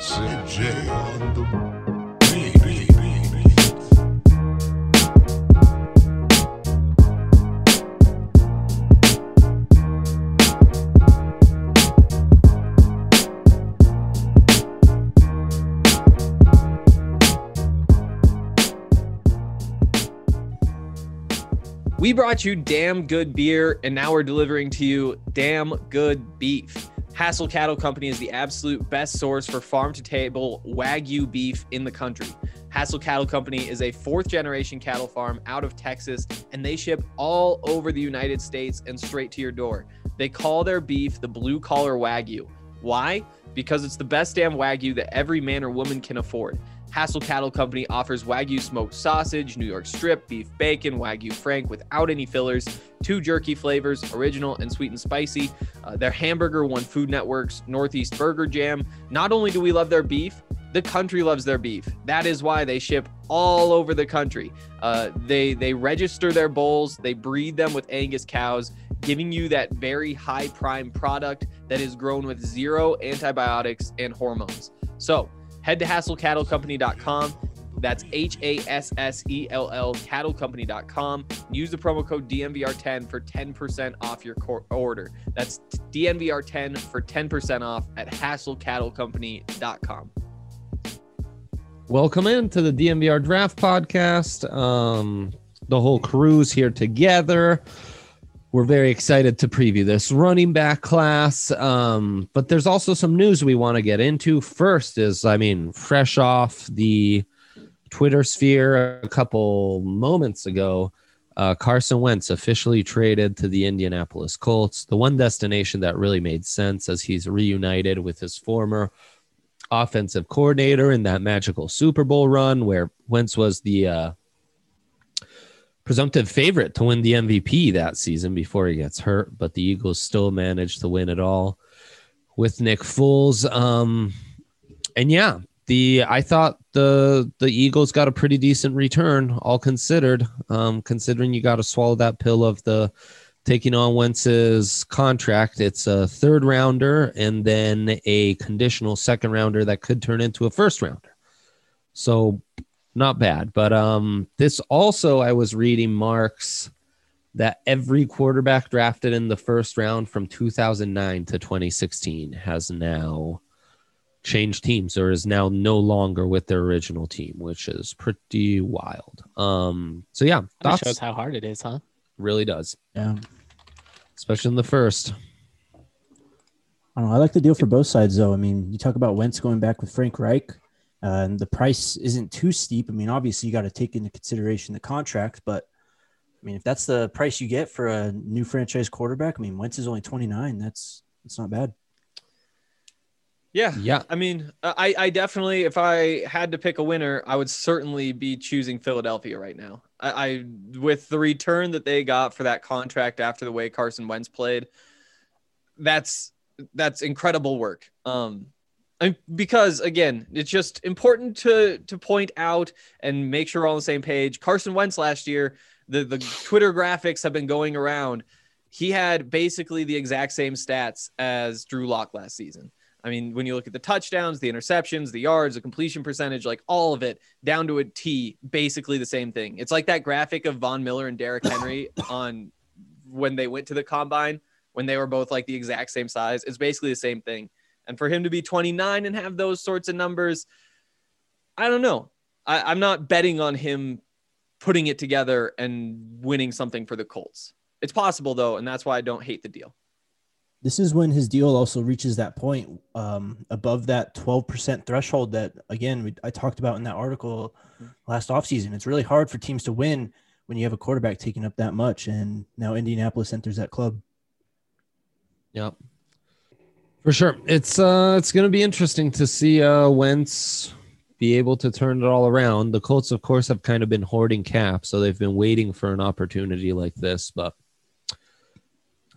J on the. We brought you damn good beer, and now we're delivering to you damn good beef. Hassell Cattle Company is the absolute best source for farm to table Wagyu beef in the country. Hassell Cattle Company is a fourth generation cattle farm out of Texas, and they ship all over the United States and straight to your door. They call their beef the blue collar Wagyu. Why? Because it's the best damn Wagyu that every man or woman can afford. Hassell Cattle Company offers Wagyu smoked sausage, New York strip, beef bacon, Wagyu frank without any fillers, two jerky flavors, original and sweet and spicy. Uh, their hamburger won Food Network's Northeast Burger Jam. Not only do we love their beef, the country loves their beef. That is why they ship all over the country. Uh, they they register their bulls, they breed them with Angus cows, giving you that very high prime product that is grown with zero antibiotics and hormones. So head to hassellcattlecompany.com. That's H A S S E L L cattlecompany.com. Use the promo code DNVR10 for 10% off your order. That's DNVR10 for 10% off at hassellcattlecompany.com. Welcome into the DNVR Draft Podcast. Um, the whole crew's here together. We're very excited to preview this running back class. Um, but there's also some news we want to get into. First is, I mean, fresh off the Twitter sphere a couple moments ago, uh, Carson Wentz officially traded to the Indianapolis Colts, the one destination that really made sense as he's reunited with his former offensive coordinator in that magical Super Bowl run where Wentz was the uh, presumptive favorite to win the MVP that season before he gets hurt, but the Eagles still managed to win it all with Nick Foles. Um, and yeah, the I thought the the Eagles got a pretty decent return, all considered. Um, considering you got to swallow that pill of the taking on Wentz's contract. It's a third rounder and then a conditional second rounder that could turn into a first rounder. So not bad. But um this also I was reading marks that every quarterback drafted in the first round from 2009 to 2016 has now changed teams or is now no longer with their original team, which is pretty wild. Um so yeah, That shows how hard it is, huh? really does, Yeah. especially in the first. I don't know. I like the deal for both sides, though. I mean, you talk about Wentz going back with Frank Reich, and the price isn't too steep. I mean, obviously, you got to take into consideration the contract, but I mean, if that's the price you get for a new franchise quarterback, I mean, Wentz is only 29. That's that's not bad. Yeah. Yeah. I mean, I, I definitely, if I had to pick a winner, I would certainly be choosing Philadelphia right now. I, I with the return that they got for that contract after the way Carson Wentz played, that's that's incredible work. Um, and because again, it's just important to to point out and make sure we're all on the same page. Carson Wentz last year, the the Twitter graphics have been going around. He had basically the exact same stats as Drew Lock last season. I mean, when you look at the touchdowns, the interceptions, the yards, the completion percentage, like all of it down to a T, basically the same thing. It's like that graphic of Von Miller and Derrick Henry on when they went to the combine, when they were both like the exact same size. It's basically the same thing. And for him to be 29 and have those sorts of numbers, I don't know. I, I'm not betting on him putting it together and winning something for the Colts. It's possible though, and that's why I don't hate the deal. This is when his deal also reaches that point um, above that 12% threshold that, again, we, I talked about in that article last offseason. It's really hard for teams to win when you have a quarterback taking up that much. And now Indianapolis enters that club. Yep. For sure. It's uh it's gonna be interesting to see uh Wentz be able to turn it all around. The Colts, of course, have kind of been hoarding cap, so they've been waiting for an opportunity like this, but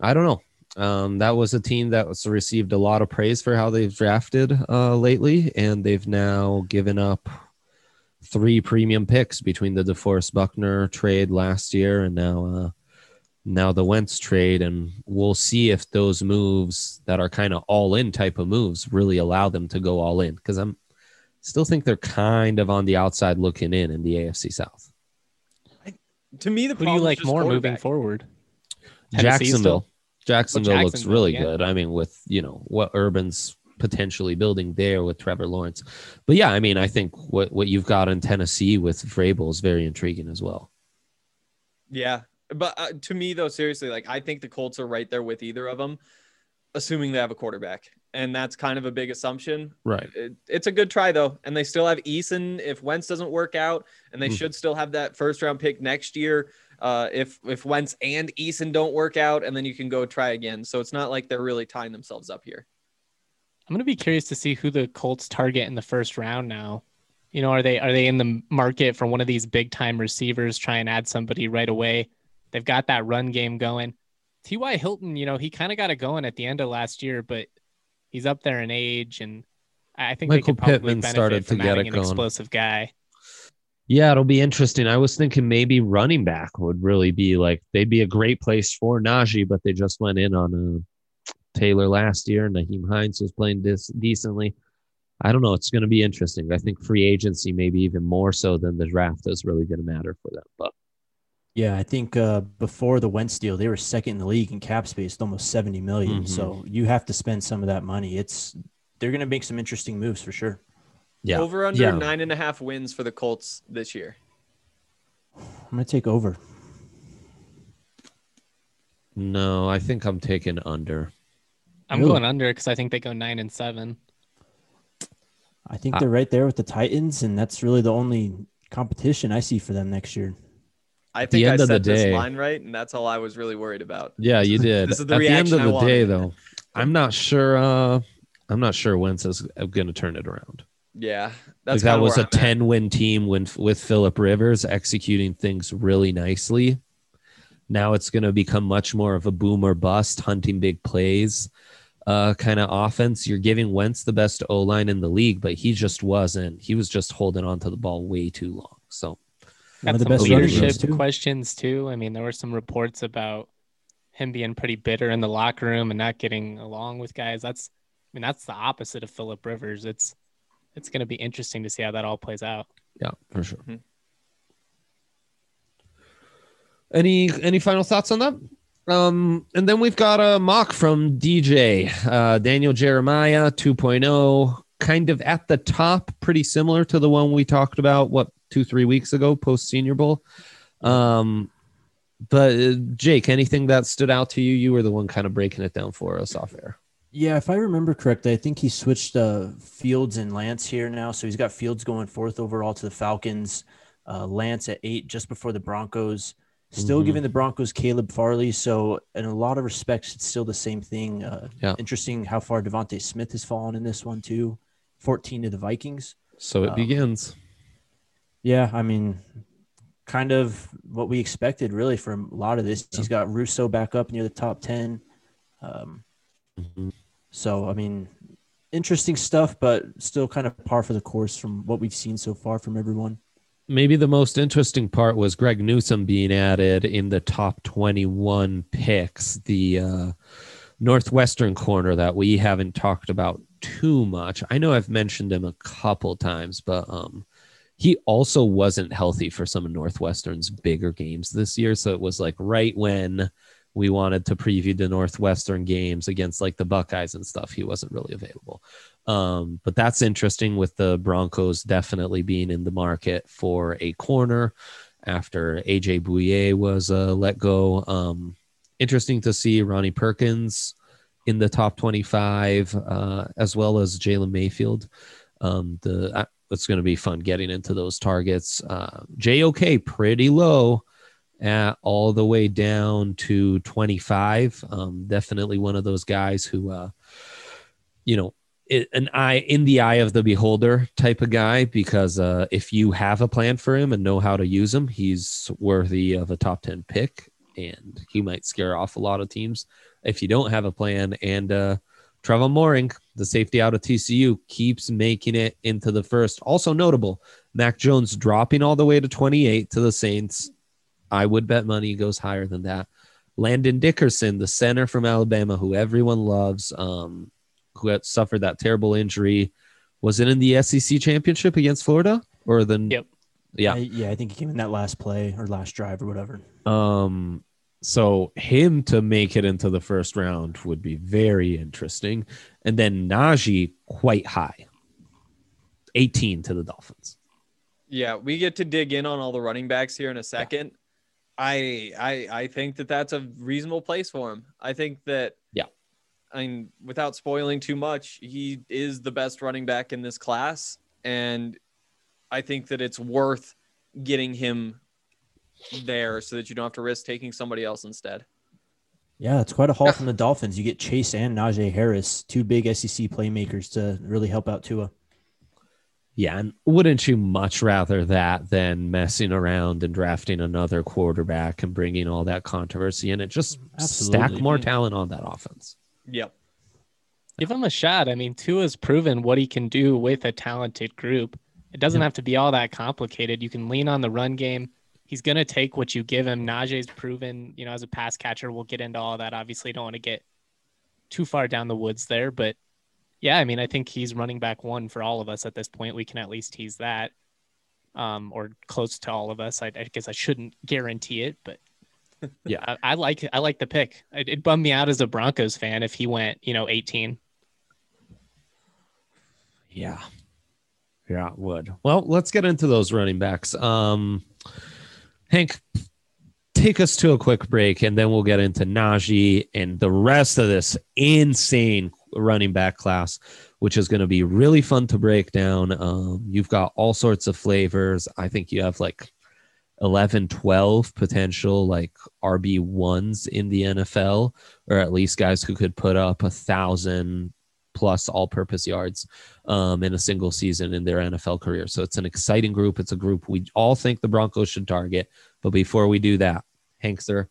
I don't know. Um, that was a team that was received a lot of praise for how they've drafted uh, lately, and they've now given up three premium picks between the DeForest Buckner trade last year and now uh, now the Wentz trade, and we'll see if those moves that are kind of all in type of moves really allow them to go all in. Because I'm still think they're kind of on the outside looking in in the AFC South. To me, the Who do you like more moving forward? Tennessee Jacksonville. still? Jacksonville looks really yeah. good. I mean, with you know what Urban's potentially building there with Trevor Lawrence, but yeah, I mean, I think what what you've got in Tennessee with Vrabel is very intriguing as well. Yeah, but uh, to me though, seriously, like I think the Colts are right there with either of them, assuming they have a quarterback, and that's kind of a big assumption. Right. It, it's a good try though, and they still have Eason if Wentz doesn't work out, and they Hmm. should still have that first round pick next year. Uh, if if Wentz and Eason don't work out, and then you can go try again. So it's not like they're really tying themselves up here. I'm gonna be curious to see who the Colts target in the first round now. You know, are they are they in the market for one of these big time receivers? Try and add somebody right away. They've got that run game going. T.Y. Hilton, you know, he kind of got it going at the end of last year, but he's up there in age, and I think Michael Pittman started to get it an going. explosive guy. Yeah, it'll be interesting. I was thinking maybe running back would really be like they'd be a great place for Najee, but they just went in on uh, Taylor last year. And Nyheim Hines was playing this decently. I don't know. It's going to be interesting. I think free agency, maybe even more so than the draft, is really going to matter for them. But Yeah, I think uh, before the Wentz deal, they were second in the league in cap space, almost seventy million. Mhm. So you have to spend some of that money. It's they're going to make some interesting moves for sure. yeah, Over under yeah. nine and a half wins for the Colts this year. I'm going to take over. no, I think I'm taking under. I'm Really? going under because I think they go nine and seven. I think I- they're right there with the Titans, and that's really the only competition I see for them next year. I think I the this day- line right, and that's all I was really worried about. Yeah, you did. This is the At the end reaction of I the day, though, I'm not sure. Uh, I'm not sure Wentz is going to turn it around. Yeah, Like that was a I'm at. 10 win team when with Philip Rivers executing things really nicely. Now it's going to become much more of a boom or bust, hunting big plays uh, kind of offense. You're giving Wentz the best O line in the league, but he just wasn't. He was just holding on to the ball way too long. So Got of the some best leadership too. questions too. I mean, there were some reports about him being pretty bitter in the locker room and not getting along with guys. That's, I mean, that's the opposite of Philip Rivers. It's, it's going to be interesting to see how that all plays out. yeah, for sure. Mhm. Any any final thoughts on that? Um, and then we've got a mock from DJ uh, Daniel Jeremiah 2.0, kind of at the top, pretty similar to the one we talked about what two three weeks ago post Senior Bowl. Um, but uh, Jake, anything that stood out to you? You were the one kind of breaking it down for us off air. Yeah, if I remember correctly, I think he switched uh, Fields and Lance here now. So he's got Fields going fourth overall to the Falcons, uh, Lance at eight just before the Broncos. Still Mhm. giving the Broncos Caleb Farley. So in a lot of respects, it's still the same thing. Uh, Yeah. Interesting how far DeVonta Smith has fallen in this one too. 14 to the Vikings. So it Um, begins. Yeah, I mean, kind of what we expected really from a lot of this. He's got Russo back up near the top 10. Um, Mhm. so, I mean, interesting stuff, but still kind of par for the course from what we've seen so far from everyone. Maybe the most interesting part was Greg Newsome being added in the top 21 picks, the uh, Northwestern corner that we haven't talked about too much. I know I've mentioned him a couple times, but um, he also wasn't healthy for some of Northwestern's bigger games this year. So it was like right when we wanted to preview the Northwestern games against like the Buckeyes and stuff, he wasn't really available. Um, but that's interesting with the Broncos definitely being in the market for a corner after AJ Bouye was uh, let go. Um, interesting to see Ronnie Perkins in the top 25, uh, as well as Jalen Mayfield. Um, the it's going to be fun getting into those targets. Uh, JOK pretty low at all the way down to 25. Um, definitely one of those guys who, uh, you know, it, an eye in the eye of the beholder type of guy because uh, if you have a plan for him and know how to use him, he's worthy of a top 10 pick and he might scare off a lot of teams. If you don't have a plan and uh, Trevor Moehrig, the safety out of TCU, keeps making it into the first. Also notable, Mac Jones dropping all the way to 28 to the Saints. I would bet money goes higher than that. Landon Dickerson, the center from Alabama, who everyone loves, um, who had suffered that terrible injury. Was it in the SEC championship against Florida or the? Yep. Yeah. I, yeah, I think he came in that last play or last drive or whatever. Um, so him to make it into the first round would be very interesting. And then Najee quite high, 18 to the Dolphins. Yeah, we get to dig in on all the running backs here in a second. I I I think that that's a reasonable place for him. I think that Yeah. I mean, without spoiling too much, he is the best running back in this class, and I think that it's worth getting him there so that you don't have to risk taking somebody else instead. Yeah, it's quite a haul from the Dolphins. You get Chase and Najee Harris, two big SEC playmakers to really help out Tua. Yeah, and wouldn't you much rather that than messing around and drafting another quarterback and bringing all that controversy in? It just stack more talent on that offense. Yep. Give him a shot. I mean, Tua's proven what he can do with a talented group. It doesn't have to be all that complicated. You can lean on the run game. He's going to take what you give him. Najee's proven, you know, as a pass catcher. We'll get into all that. Obviously, don't want to get too far down the woods there, but yeah, I mean, I think he's running back one for all of us at this point. We can at least tease that, um, or close to all of us. I, I guess I shouldn't guarantee it, but Yeah. I, I like I like the pick. It, it bummed me out as a Broncos fan if he went, you know, 18. Yeah. Yeah, it would. Well, let's get into those running backs. Um, Hank, take us to a quick break and then we'll get into Najee and the rest of this insane running back class, which is going to be really fun to break down. Um, you've got all sorts of flavors. I think you have like 11, 12 potential like RB1s in the NFL, or at least guys who could put up a thousand plus all purpose yards um, in a single season in their NFL career. So it's an exciting group. It's a group we all think the Broncos should target. But before we do that, Hankster,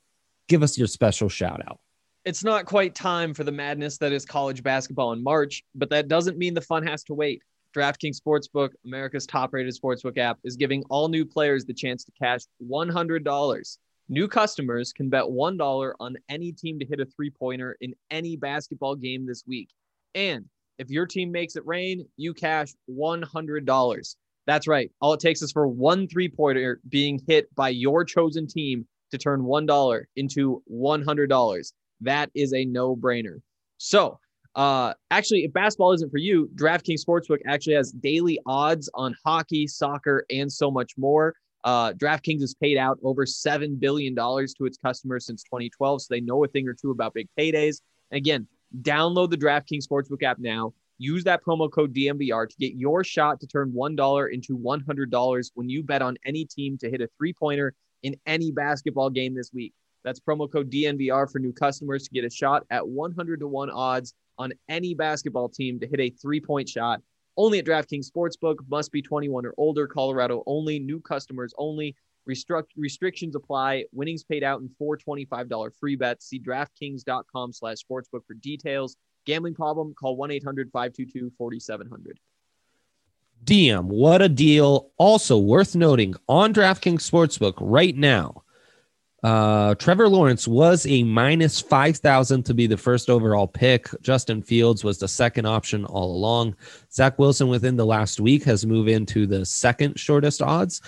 give us your special shout out. It's not quite time for the madness that is college basketball in March, but that doesn't mean the fun has to wait. DraftKings Sportsbook, America's top rated sportsbook app, is giving all new players the chance to cash $100. New customers can bet $1 on any team to hit a three pointer in any basketball game this week. And if your team makes it rain, you cash $100. That's right. All it takes is for one three pointer being hit by your chosen team to turn $1 into $100. That is a no brainer. So, uh, actually, if basketball isn't for you, DraftKings Sportsbook actually has daily odds on hockey, soccer, and so much more. Uh, DraftKings has paid out over $7 billion to its customers since 2012, so they know a thing or two about big paydays. And again, download the DraftKings Sportsbook app now. Use that promo code DNVR to get your shot to turn $1 into $100 when you bet on any team to hit a three pointer in any basketball game this week. That's promo code DNVR for new customers to get a shot at 100 to 1 odds on any basketball team to hit a three point shot. Only at DraftKings Sportsbook, must be 21 or older, Colorado only, new customers only. Restruct- restrictions apply. Winnings paid out in four $25 free bets. See DraftKings.com slash sportsbook for details. Gambling problem? Call 1-800-522-4700. DM, what a deal. Also worth noting on DraftKings Sportsbook right now. Uh, Trevor Lawrence was a minus 5,000 to be the first overall pick. Justin Fields was the second option all along. Zach Wilson within the last week has moved into the second shortest odds,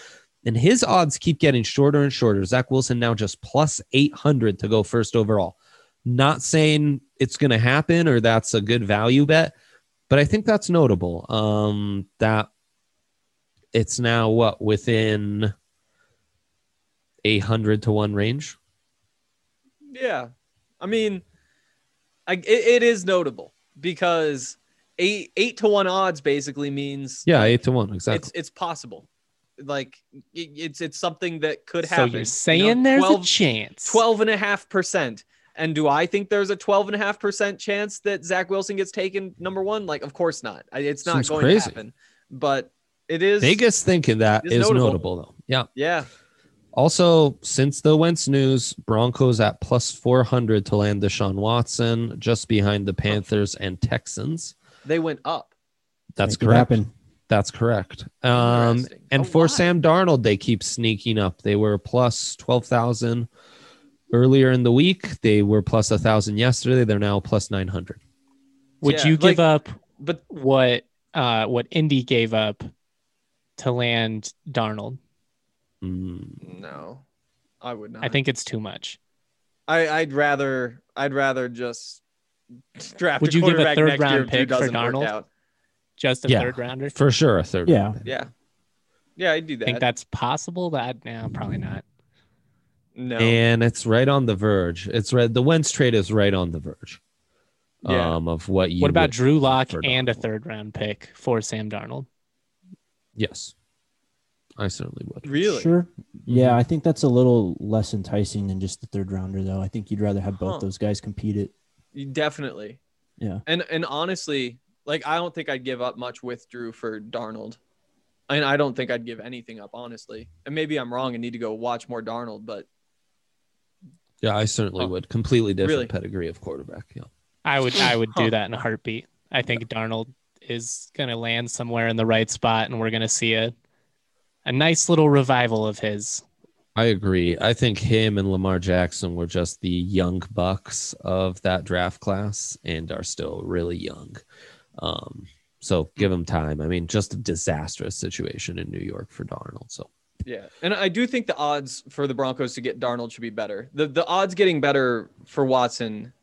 and his odds keep getting shorter and shorter. Zach Wilson now just plus 800 to go first overall. Not saying it's going to happen or that's a good value bet, but I think that's notable. Um, that it's now what within a hundred to one range. Yeah. I mean, I, it, it is notable because eight eight to one odds basically means Yeah, eight to one exactly. it's it's possible. Like it, it's it's something that could happen. So happen. you're you saying know, there's 12 a chance. 12 and a half percent. And do I think there's a 12 and a half percent chance that Zach Wilson gets taken number one? Like, of course not. It's not Seems going crazy. to happen. But it is Vegas thinking that is is notable. notable. though. Yeah. Yeah. Also, since the Wentz news, Broncos at plus four hundred to land Deshaun Watson, just behind the Panthers and Texans. They went up. That's Make it correct. happen. That's correct. Um, and Oh, for why? Sam Darnold, they keep sneaking up. They were plus twelve thousand, earlier in the week. They were plus a thousand yesterday. They're now plus nine hundred. Would Yeah, you give like- up But what uh what Indy gave up to land Darnold? Mm, no, I would not. I think it's too much. I, I'd rather I'd rather just draft. Would a you give a quarterback third next year round if Drew pick for doesn't work Darnold? out. Just a Yeah. third rounder. for sure, a third. Yeah. round pick. Yeah, yeah, I'd do that. think that's possible. That no, probably not. no, and it's right on the verge. It's right. The Wentz trade is right on the verge. Yeah. Um, of what you. what about Drew Lock and a third round pick for Sam Darnold? Yes, I certainly would. really, Sure. Yeah, Mhm. I think that's a little less enticing than just the third rounder, though. I think you'd rather have both Huh. those guys compete it. Definitely. Yeah. And and honestly, like I don't think I'd give up much with Drew for Darnold. And I don't think I'd give anything up, honestly. And maybe I'm wrong and need to go watch more Darnold, but Yeah, I certainly Huh. would. Completely different Really? pedigree of quarterback. Yeah. I would I would Huh. do that in a heartbeat. I think Darnold is going to land somewhere in the right spot, and we're going to see a a nice little revival of his. I agree. I think him and Lamar Jackson were just the young bucks of that draft class and are still really young. Um, so give him time. I mean, just a disastrous situation in New York for Darnold. So yeah. And I do think the odds for the Broncos to get Darnold should be better. The the odds getting better for Watson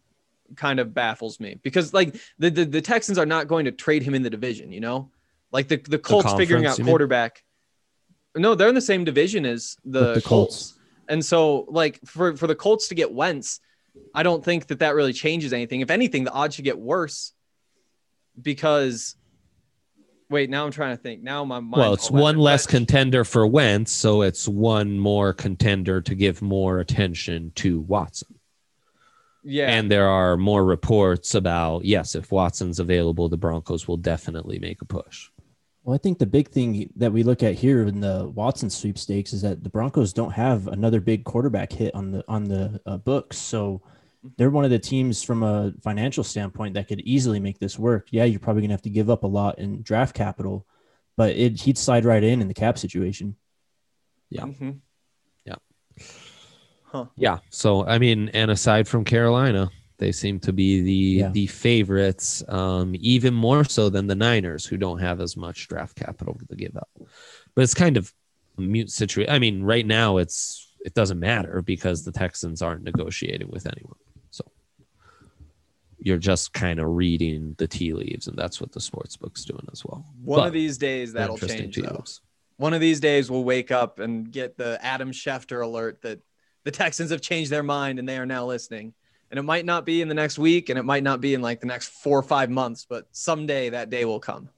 kind of baffles me because like the the, the Texans are not going to trade him in the division, you know? Like the the Colts figuring out you mean? quarterback. No, they're in the same division as the, the Colts. Colts. And so, like for for the Colts to get Wentz, I don't think that that really changes anything. If anything, the odds should get worse because. Wait, now I'm trying to think. Now my mind. well, it's one less place. contender for Wentz, so it's one more contender to give more attention to Watson. Yeah, And there are more reports about yes, if Watson's available, the Broncos will definitely make a push. Well, I think the big thing that we look at here in the Watson sweepstakes is that the Broncos don't have another big quarterback hit on the on the uh, books, so they're one of the teams from a financial standpoint that could easily make this work. Yeah, you're probably gonna have to give up a lot in draft capital, but it he'd slide right in in the cap situation. Yeah. Mhm. Yeah. So I mean, and aside from Carolina, they seem to be the Yeah. the favorites, um, even more so than the Niners, who don't have as much draft capital to give up. But it's kind of a mute situation. I mean, right now it's it doesn't matter because the Texans aren't negotiating with anyone. You're just kind of reading the tea leaves, and that's what the sports book's doing as well. One But of these days that'll change. Though. One of these days we'll wake up and get the Adam Schefter alert that the Texans have changed their mind and they are now listening. And it might not be in the next week, and it might not be in like the next four or five months, but someday that day will come.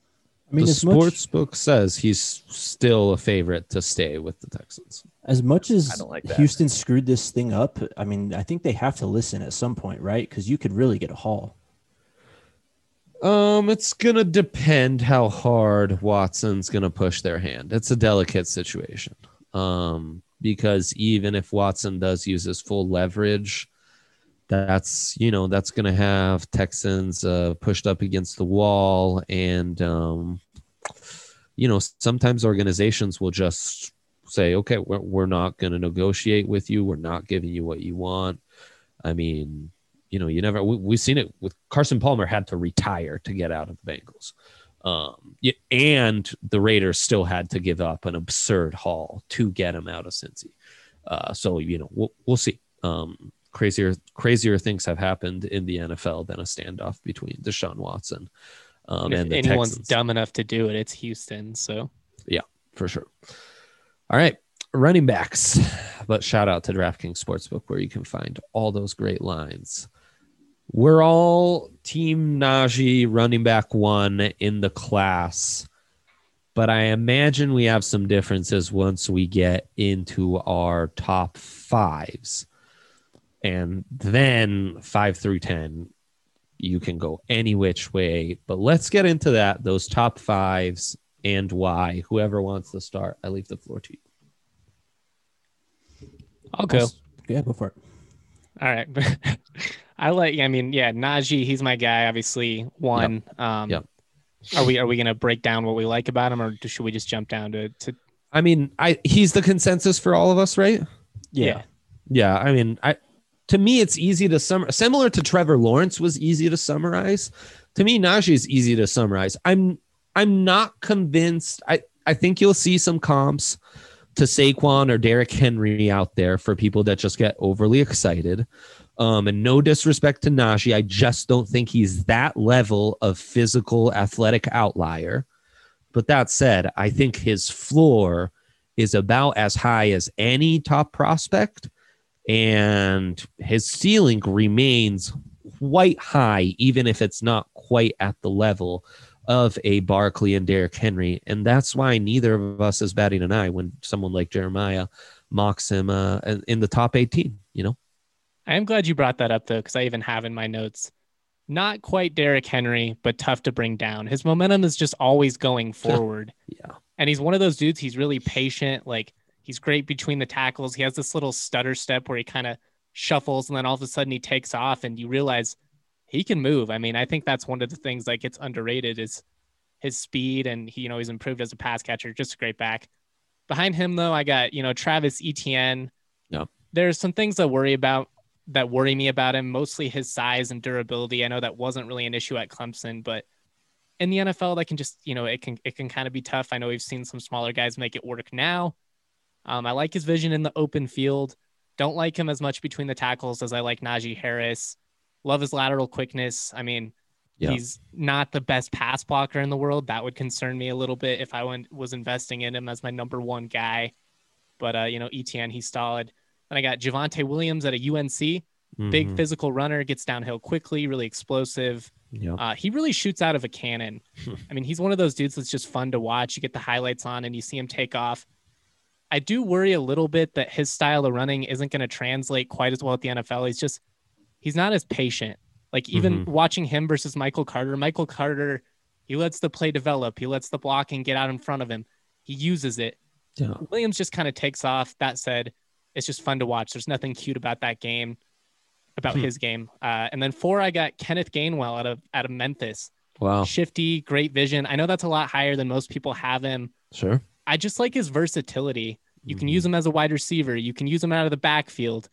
I mean, the as much sports book says he's still a favorite to stay with the Texans. as much I as don't like that. Houston screwed this thing up, I mean, I think they have to listen at some point, right? Because you could really get a haul. Um, it's gonna depend how hard Watson's gonna push their hand. It's a delicate situation. Um, because even if Watson does use his full leverage, that's you know that's gonna have Texans uh, pushed up against the wall, and um, you know sometimes organizations will just say, okay, we're we're not gonna negotiate with you. We're not giving you what you want. I mean, you know, you never we, we've seen it with Carson Palmer had to retire to get out of the Bengals. Um, and the Raiders still had to give up an absurd haul to get him out of Cincy. Uh, so you know, we'll we'll see. Um, crazier crazier things have happened in the NFL than a standoff between Deshaun Watson um, if and the anyone's Texans dumb enough to do it, it's Houston. So yeah, for sure. All right, running backs. But shout out to DraftKings Sportsbook where you can find all those great lines. We're all Team Najee running back one in the class, but I imagine we have some differences once we get into our top fives. And then five through 10, you can go any which way. But let's get into that, those top fives and why. Whoever wants to start, I leave the floor to you. I'll go. Yeah, go for it. All right. I like. I mean, yeah, Najee. He's my guy. Obviously, one. Um, Yep. Are we are we gonna break down what we like about him, or should we just jump down to to? I mean, I he's the consensus for all of us, right? Yeah. Yeah, I mean, I to me, it's easy to sum similar to Trevor Lawrence was easy to summarize. To me, Najee is easy to summarize. I'm I'm not convinced. I I think you'll see some comps to Saquon or Derrick Henry out there for people that just get overly excited. Um, and no disrespect to Najee, I just don't think he's that level of physical athletic outlier. But that said, I think his floor is about as high as any top prospect, and his ceiling remains quite high, even if it's not quite at the level of a Barkley and Derrick Henry. And that's why neither of us is batting an eye when someone like Jeremiah mocks him uh, in the top 18, you know? I am glad you brought that up though, because I even have in my notes, not quite Derrick Henry, but tough to bring down. His momentum is just always going forward. Yeah. And he's one of those dudes, he's really patient. Like he's great between the tackles. He has this little stutter step where he kind of shuffles and then all of a sudden he takes off and you realize he can move. I mean, I think that's one of the things that gets underrated is his speed and he, you know, he's improved as a pass catcher, just a great back. Behind him though, I got, you know, Travis Etienne. Yeah. There's some things that worry about that worry me about him, mostly his size and durability. I know that wasn't really an issue at Clemson, but in the NFL, that can just, you know, it can it can kind of be tough. I know we've seen some smaller guys make it work now. Um, I like his vision in the open field. Don't like him as much between the tackles as I like Najee Harris. Love his lateral quickness. I mean, yeah. he's not the best pass blocker in the world. That would concern me a little bit if I went, was investing in him as my number one guy. But uh, you know, Etienne, he's solid. Then I got Javonte Williams at a UNC, mm-hmm. big physical runner, gets downhill quickly, really explosive. Yep. Uh, he really shoots out of a cannon. I mean, he's one of those dudes that's just fun to watch. You get the highlights on and you see him take off. I do worry a little bit that his style of running isn't going to translate quite as well at the NFL. He's just, he's not as patient. Like even mm-hmm. watching him versus Michael Carter, Michael Carter, he lets the play develop. He lets the blocking get out in front of him. He uses it. Yeah. Williams just kind of takes off. That said, it's just fun to watch. There's nothing cute about that game, about hmm. his game. Uh, and then four, I got Kenneth Gainwell out of out of Memphis. Wow, shifty, great vision. I know that's a lot higher than most people have him. Sure. I just like his versatility. You can hmm. use him as a wide receiver. You can use him out of the backfield.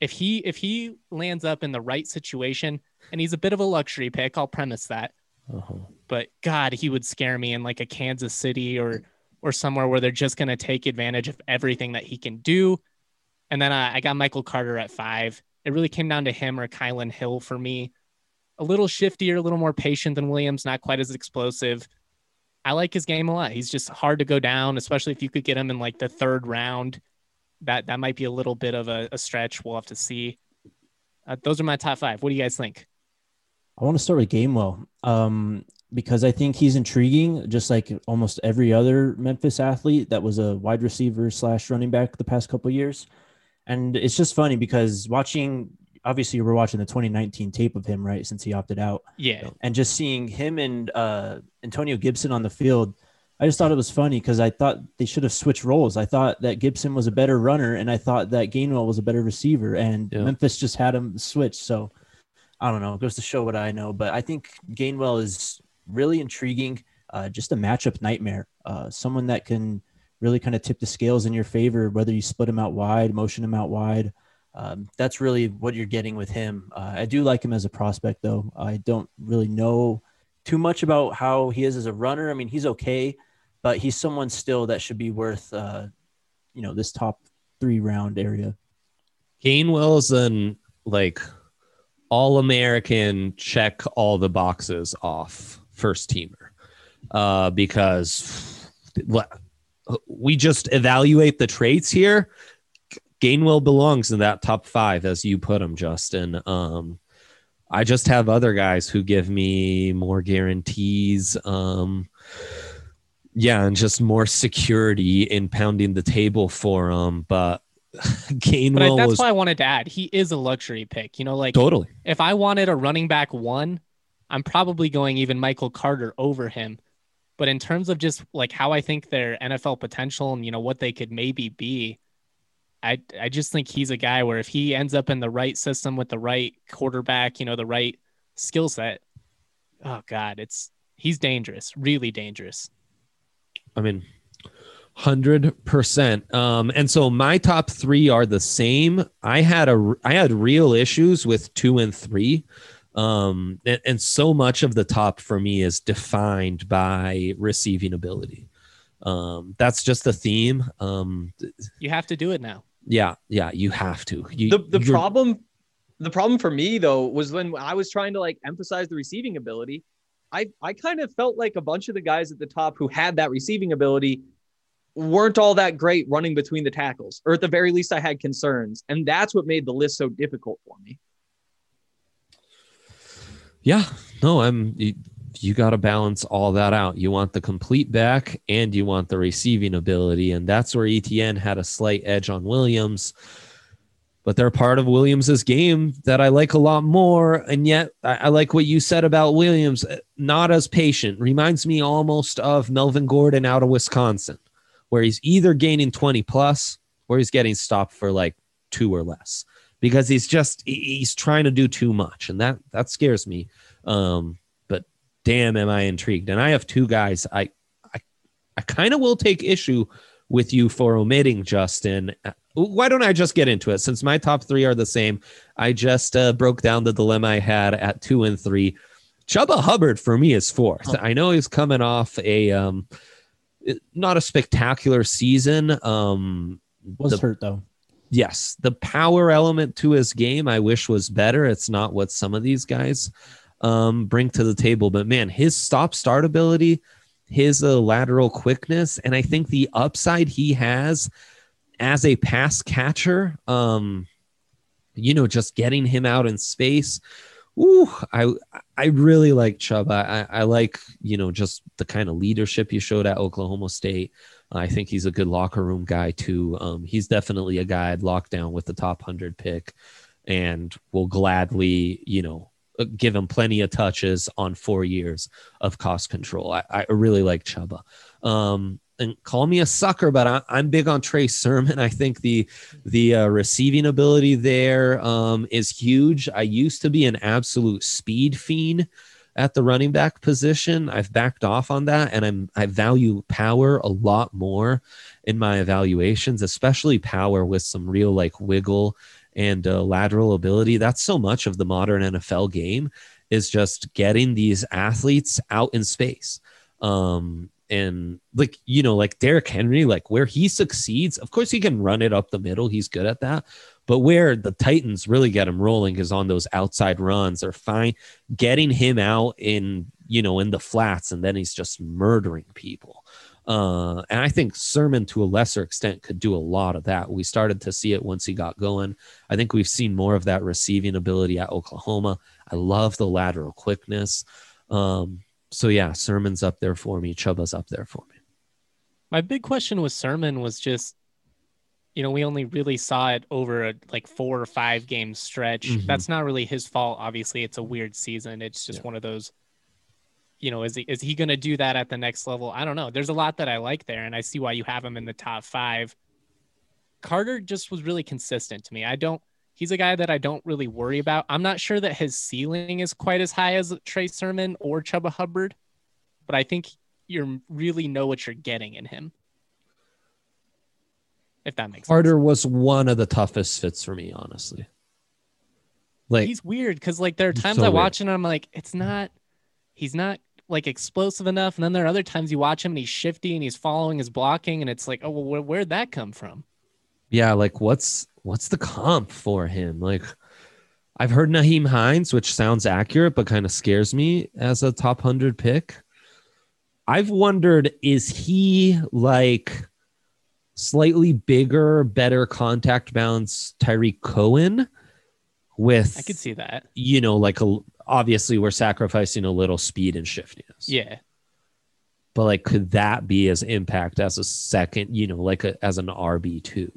If he if he lands up in the right situation, and he's a bit of a luxury pick, I'll premise that. Uh-huh. But God, he would scare me in like a Kansas City or or somewhere where they're just going to take advantage of everything that he can do. And then uh, I got Michael Carter at five. It really came down to him or Kylin Hill for me. A little shiftier, a little more patient than Williams, not quite as explosive. I like his game a lot. He's just hard to go down, especially if you could get him in like the third round. That that might be a little bit of a, a stretch. We'll have to see. Uh, those are my top five. What do you guys think? I want to start with Gainwell um, because I think he's intriguing, just like almost every other Memphis athlete that was a wide receiver slash running back the past couple years. And it's just funny because watching, obviously, we're watching the 2019 tape of him, right? Since he opted out. Yeah. And just seeing him and uh, Antonio Gibson on the field, I just thought it was funny because I thought they should have switched roles. I thought that Gibson was a better runner and I thought that Gainwell was a better receiver. And yeah. Memphis just had him switch. So I don't know. It goes to show what I know. But I think Gainwell is really intriguing. Uh, just a matchup nightmare. Uh, someone that can really kind of tip the scales in your favor, whether you split him out wide, motion him out wide. Um, that's really what you're getting with him. Uh, I do like him as a prospect, though. I don't really know too much about how he is as a runner. I mean, he's okay, but he's someone still that should be worth, uh, you know, this top three round area. Gainwell's an like all American, check all the boxes off first teamer uh, because we just evaluate the traits here. Gainwell belongs in that top five, as you put him, Justin. Um, I just have other guys who give me more guarantees. Um, yeah, and just more security in pounding the table for him. But Gainwell but that's was, why I wanted to add. He is a luxury pick. You know, like totally. If I wanted a running back one, I'm probably going even Michael Carter over him but in terms of just like how I think their NFL potential and you know what they could maybe be, I I just think he's a guy where if he ends up in the right system with the right quarterback, you know, the right skill set, oh god, it's he's dangerous, really dangerous. I mean, Hundred percent. Um, and so my top three are the same. I had a I had real issues with two and three. Um, and, and so much of the top for me is defined by receiving ability. Um, that's just the theme. Um, You have to do it now. Yeah, yeah, you have to. You, the the problem the problem for me though was when I was trying to like emphasize the receiving ability, I I kind of felt like a bunch of the guys at the top who had that receiving ability weren't all that great running between the tackles, or at the very least I had concerns, and that's what made the list so difficult for me. Yeah, no, I'm. You, got to balance all that out. You want the complete back and you want the receiving ability, and that's where Etienne had a slight edge on Williams. But they're part of Williams's game that I like a lot more, and yet I, I like what you said about Williams. uh, Not as patient. Reminds me almost of Melvin Gordon out of Wisconsin, where he's either gaining twenty plus or he's getting stopped for like two or less because he's just he's trying to do too much, and that that scares me. Um, damn, am I intrigued? And I have two guys. I I, I kind of will take issue with you for omitting Justin. Uh, Why don't I just get into it? Since my top three are the same, I just uh, broke down the dilemma I had at two and three. Chuba Hubbard for me is fourth. I know he's coming off a um, not a spectacular season. Um, Was the- hurt though. yes, the power element to his game I wish was better. It's not what some of these guys um, bring to the table. But man, his stop start ability, his uh, lateral quickness, and I think the upside he has as a pass catcher, um, you know, just getting him out in space. Ooh, I I really like Chubb. I, I like you know just the kind of leadership you showed at Oklahoma State. I think he's a good locker room guy too. Um, he's definitely a guy I'd lock down with the top hundred pick, and will gladly you know give him plenty of touches on four years of cost control. I, I really like Chuba. Um, and call me a sucker, but I, I'm big on Trey Sermon. I think the the uh, receiving ability there um, is huge. I used to be an absolute speed fiend at the running back position. I've backed off on that, and I'm I value power a lot more in my evaluations, especially power with some real like wiggle and uh, lateral ability. That's so much of the modern NFL game is just getting these athletes out in space. Um, and like you know, like Derrick Henry, like where he succeeds, of course he can run it up the middle. He's good at that. But where the Titans really get him rolling is on those outside runs. They're fine getting him out in you know in the flats, and then he's just murdering people. Uh, and I think Sermon, to a lesser extent, could do a lot of that. We started to see it once he got going. I think we've seen more of that receiving ability at Oklahoma. I love the lateral quickness. Um, so yeah, Sermon's up there for me. Chuba's up there for me. My big question with Sermon was just, you know, we only really saw it over a like four or five game stretch. Mhm. That's not really his fault. Obviously, it's a weird season. It's just Yeah. one of those. You know, is he is he going to do that at the next level? I don't know. There's a lot that I like there, and I see why you have him in the top five. Carter just was really consistent to me. I don't. He's a guy that I don't really worry about. I'm not sure that his ceiling is quite as high as Trey Sermon or Chuba Hubbard, but I think you really know what you're getting in him. If that makes Carter was one of the toughest fits for me, honestly. Like He's weird because like there are times so I watch him and I'm like, it's not he's not like explosive enough. And then there are other times you watch him and he's shifty and he's following his blocking, and it's like, oh well, where, where'd that come from? yeah, like what's what's the comp for him? Like I've heard Nyheim Hines, which sounds accurate, but kind of scares me as a top hundred pick. I've wondered, is he like slightly bigger, better contact balance Tarik Cohen with I could see that. you know, like a obviously we're sacrificing a little speed and shiftiness. Yeah. But like could that be as impact as a second, you know, like a, as an RB two?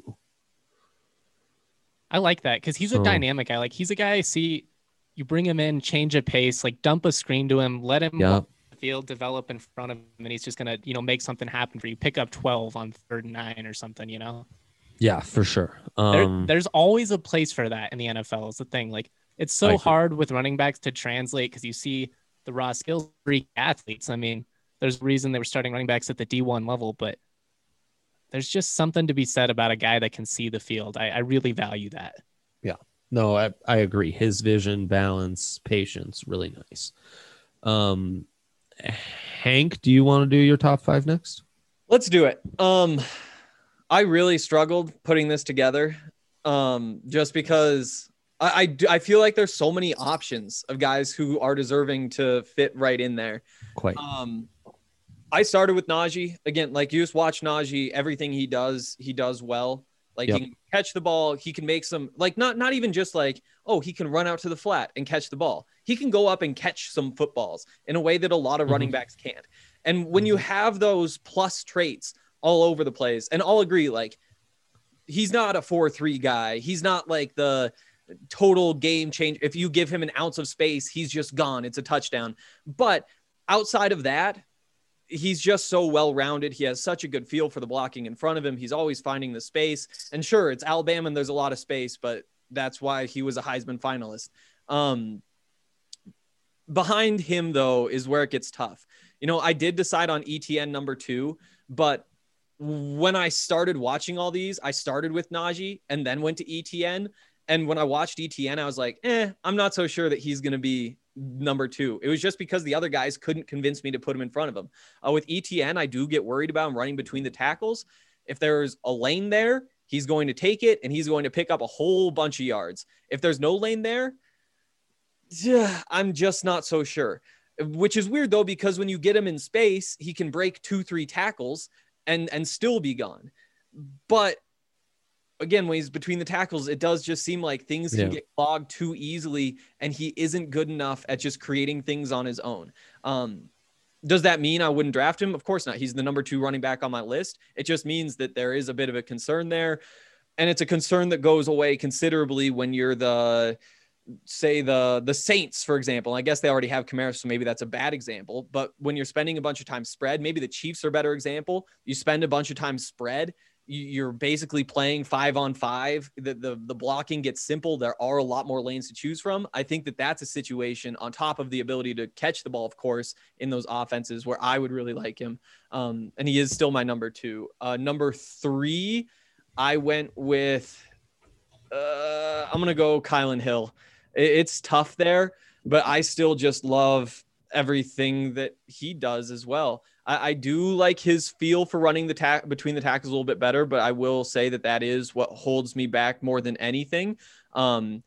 I like that because he's a dynamic guy. Like he's a guy I see you bring him in, change a pace, like dump a screen to him, let him Yeah. field, develop in front of him, and he's just gonna, you know, make something happen for you. Pick up 12 on third and nine or something, you know. Yeah, for sure. There, Um there's always a place for that in the NFL. Is the thing. Like it's so agree. hard with running backs to translate because you see the raw skills freak athletes. I mean, there's a reason they were starting running backs at the D1 level, but there's just something to be said about a guy that can see the field. I, I really value that. Yeah. No, I, I agree. His vision, balance, patience, really nice. Um, Hank, do you want to do your top five next? Let's do it. Um, I really struggled putting this together, um, just because I, I do- I feel like there's so many options of guys who are deserving to fit right in there. Quite. Um, I started with Najee again. Like you just watch Najee, everything he does, he does well. Like Yep. he can catch the ball, he can make some like not not even just like oh he can run out to the flat and catch the ball. He can go up and catch some footballs in a way that a lot of running backs can't. And when you have those plus traits all over the place, and I'll agree, like he's not a four three guy. He's not like the total game change. If you give him an ounce of space, he's just gone. It's a touchdown. But outside of that, he's just so well rounded. He has such a good feel for the blocking in front of him. He's always finding the space. And sure, it's Alabama and there's a lot of space, but that's why he was a Heisman finalist. Um, behind him, though, is where it gets tough. You know, I did decide on Etienne number two, but when I started watching all these, I started with Najee and then went to Etienne. And when I watched Etienne, I was like, eh, I'm not so sure that he's going to be number two. It was just because the other guys couldn't convince me to put him in front of him. Uh, with Etienne, I do get worried about him running between the tackles. If there's a lane there, he's going to take it and he's going to pick up a whole bunch of yards. If there's no lane there, I'm just not so sure. Which is weird though, because when you get him in space, he can break two, three tackles and and still be gone. But again, when he's between the tackles, it does just seem like things can Yeah. get clogged too easily, and he isn't good enough at just creating things on his own. Um, does that mean I wouldn't draft him? Of course not. He's the number two running back on my list. It just means that there is a bit of a concern there. And it's a concern that goes away considerably when you're the say the the Saints, for example. I guess they already have Kamara, so maybe that's a bad example. But when you're spending a bunch of time spread, maybe the Chiefs are a better example. You spend a bunch of time spread. You- You're basically playing five on five. The, the the blocking gets simple. There are a lot more lanes to choose from. I think that that's a situation on top of the ability to catch the ball, of course, in those offenses where I would really like him. Um, and he is still my number two. Uh, number three, I went with. Uh, I'm gonna go Kylin Hill. It- It's tough there, but I still just love everything that he does as well. I, I do like his feel for running the tack between the tackles a little bit better, but I will say that that is what holds me back more than anything. Um,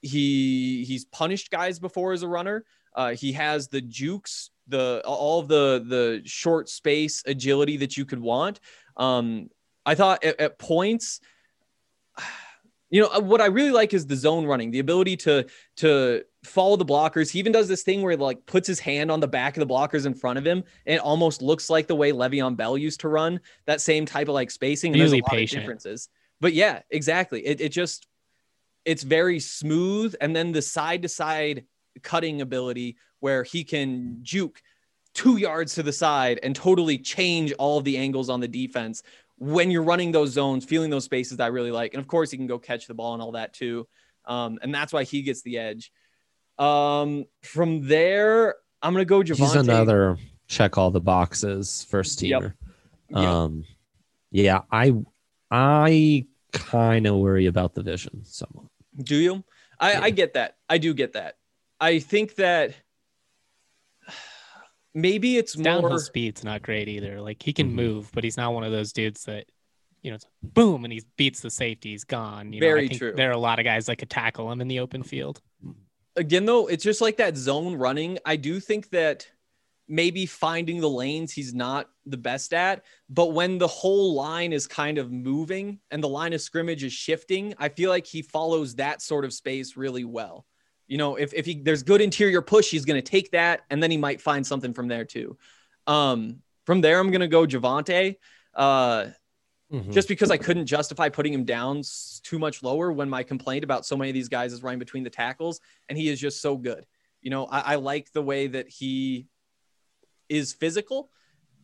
he he's punished guys before as a runner. Uh, he has the jukes, the all the the short space agility that you could want. Um, I thought at, at points, you know, what I really like is the zone running, the ability to to follow the blockers. He even does this thing where he like puts his hand on the back of the blockers in front of him, and it almost looks like the way Le'Veon Bell used to run that same type of like spacing. And there's Really a lot patient. of differences, but yeah, exactly. It it just it's very smooth, and then the side to side cutting ability where he can juke two yards to the side and totally change all of the angles on the defense when you're running those zones, feeling those spaces I really like. And of course, he can go catch the ball and all that too. Um, and that's why he gets the edge. Um, from there, I'm gonna go Javonte. He's another check all the boxes first Yep. teamer. Yep. Um, yeah, I I kind of worry about the vision somewhat. Do you? I, Yeah. I get that. I do get that. I think that maybe it's Downhill more. speed's not great either. Like he can Mhm. move, but he's not one of those dudes that, you know, it's boom and he beats the safety. He's gone. You know, Very I think true. There are a lot of guys that could tackle him in the open field. Again though it's just like that zone running. I do think that maybe finding the lanes he's not the best at but when the whole line is kind of moving and the line of scrimmage is shifting i feel like he follows that sort of space really well. You know if, if he there's good interior push he's going to take that and then he might find something from there too. Um from there i'm going to go javonte. Uh Mhm. just because I couldn't justify putting him down too much lower when my complaint about so many of these guys is running between the tackles, and he is just so good. You know, I, I like the way that he is physical,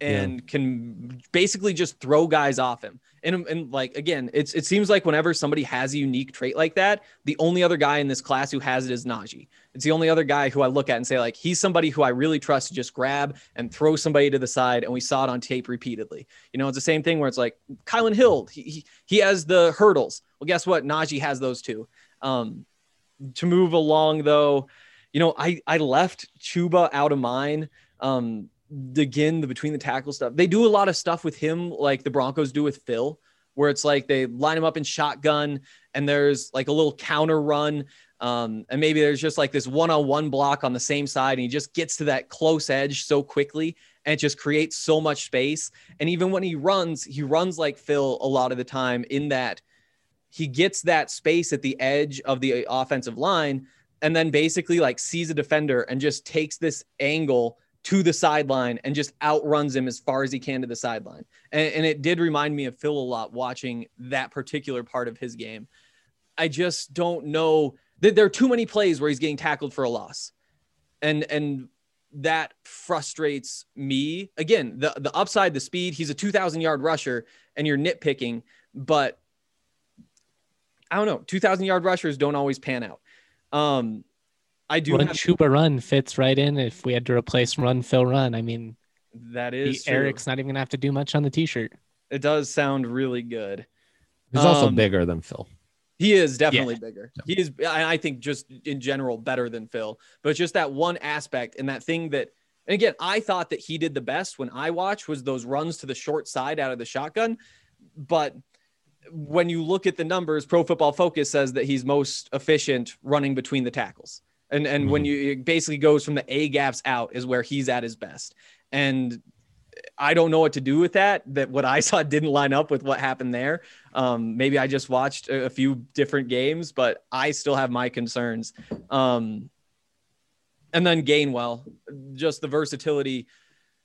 and can basically just throw guys off him. And, and like again, it's it seems like whenever somebody has a unique trait like that, the only other guy in this class who has it is Najee. It's the only other guy who I look at and say like he's somebody who I really trust to just grab and throw somebody to the side. And we saw it on tape repeatedly. You know, it's the same thing where it's like Kylin Hill, he he, he has the hurdles. Well, guess what? Najee has those too. Um, to move along though, you know, I I left Chuba out of mine. Um, again the between the tackle stuff. They do a lot of stuff with him, like the Broncos do with Phil, where it's like they line him up in shotgun and there's like a little counter run. Um, and maybe there's just like this one-on-one block on the same side, and he just gets to that close edge so quickly, and it just creates so much space. And even when he runs, he runs like Phil a lot of the time in that he gets that space at the edge of the offensive line, and then basically like sees a defender and just takes this angle to the sideline and just outruns him as far as he can to the sideline. And, and, it did remind me of Phil a lot watching that particular part of his game. I just don't know that there are too many plays where he's getting tackled for a loss. And and that frustrates me. Again, the the upside, the speed, he's a 2000 yard rusher and you're nitpicking, but I don't know, 2000 yard rushers don't always pan out. Um, I do. Run have, Chuba Run fits right in if we had to replace Run Phil Run. I mean, that is Eric's not even gonna have to do much on the T-shirt. It does sound really good. He's also Um, bigger than Phil. He is definitely bigger. He is, I I think, just in general, better than Phil. But just that one aspect and that thing that, and again, I thought that he did the best when I watched was those runs to the short side out of the shotgun. But when you look at the numbers, Pro Football Focus says that he's most efficient running between the tackles. And and when you it basically goes from the A gaps out is where he's at his best. And I don't know what to do with that. That what I saw didn't line up with what happened there. Um, maybe I just watched a, a few different games, but I still have my concerns. Um, and then Gainwell, just the versatility.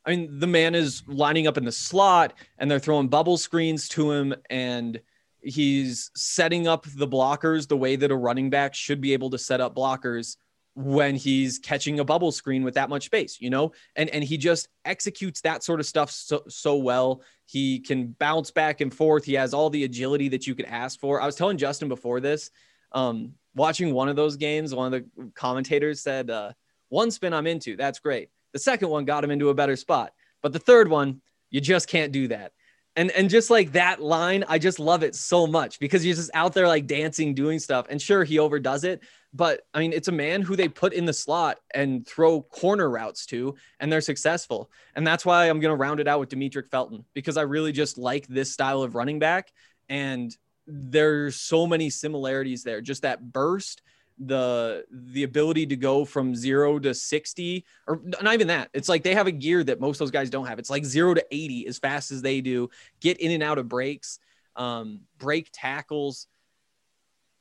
I mean, the man is lining up in the slot, and they're throwing bubble screens to him, and he's setting up the blockers the way that a running back should be able to set up blockers when he's catching a bubble screen with that much space, you know, and and he just executes that sort of stuff so so well. He can bounce back and forth. He has all the agility that you could ask for. I was telling Justin before this, um, watching one of those games, one of the commentators said, uh, "One spin I'm into, that's great. The second one got him into a better spot, but the third one, you just can't do that." And and just like that line, I just love it so much because he's just out there like dancing, doing stuff. And sure, he overdoes it, but I mean, it's a man who they put in the slot and throw corner routes to, and they're successful. And that's why I'm going to round it out with Demetric Felton because I really just like this style of running back. And there's so many similarities there. Just that burst, the the ability to go from zero to 60, or not even that. It's like they have a gear that most those guys don't have. It's like zero to 80 as fast as they do, get in and out of breaks, um, break tackles.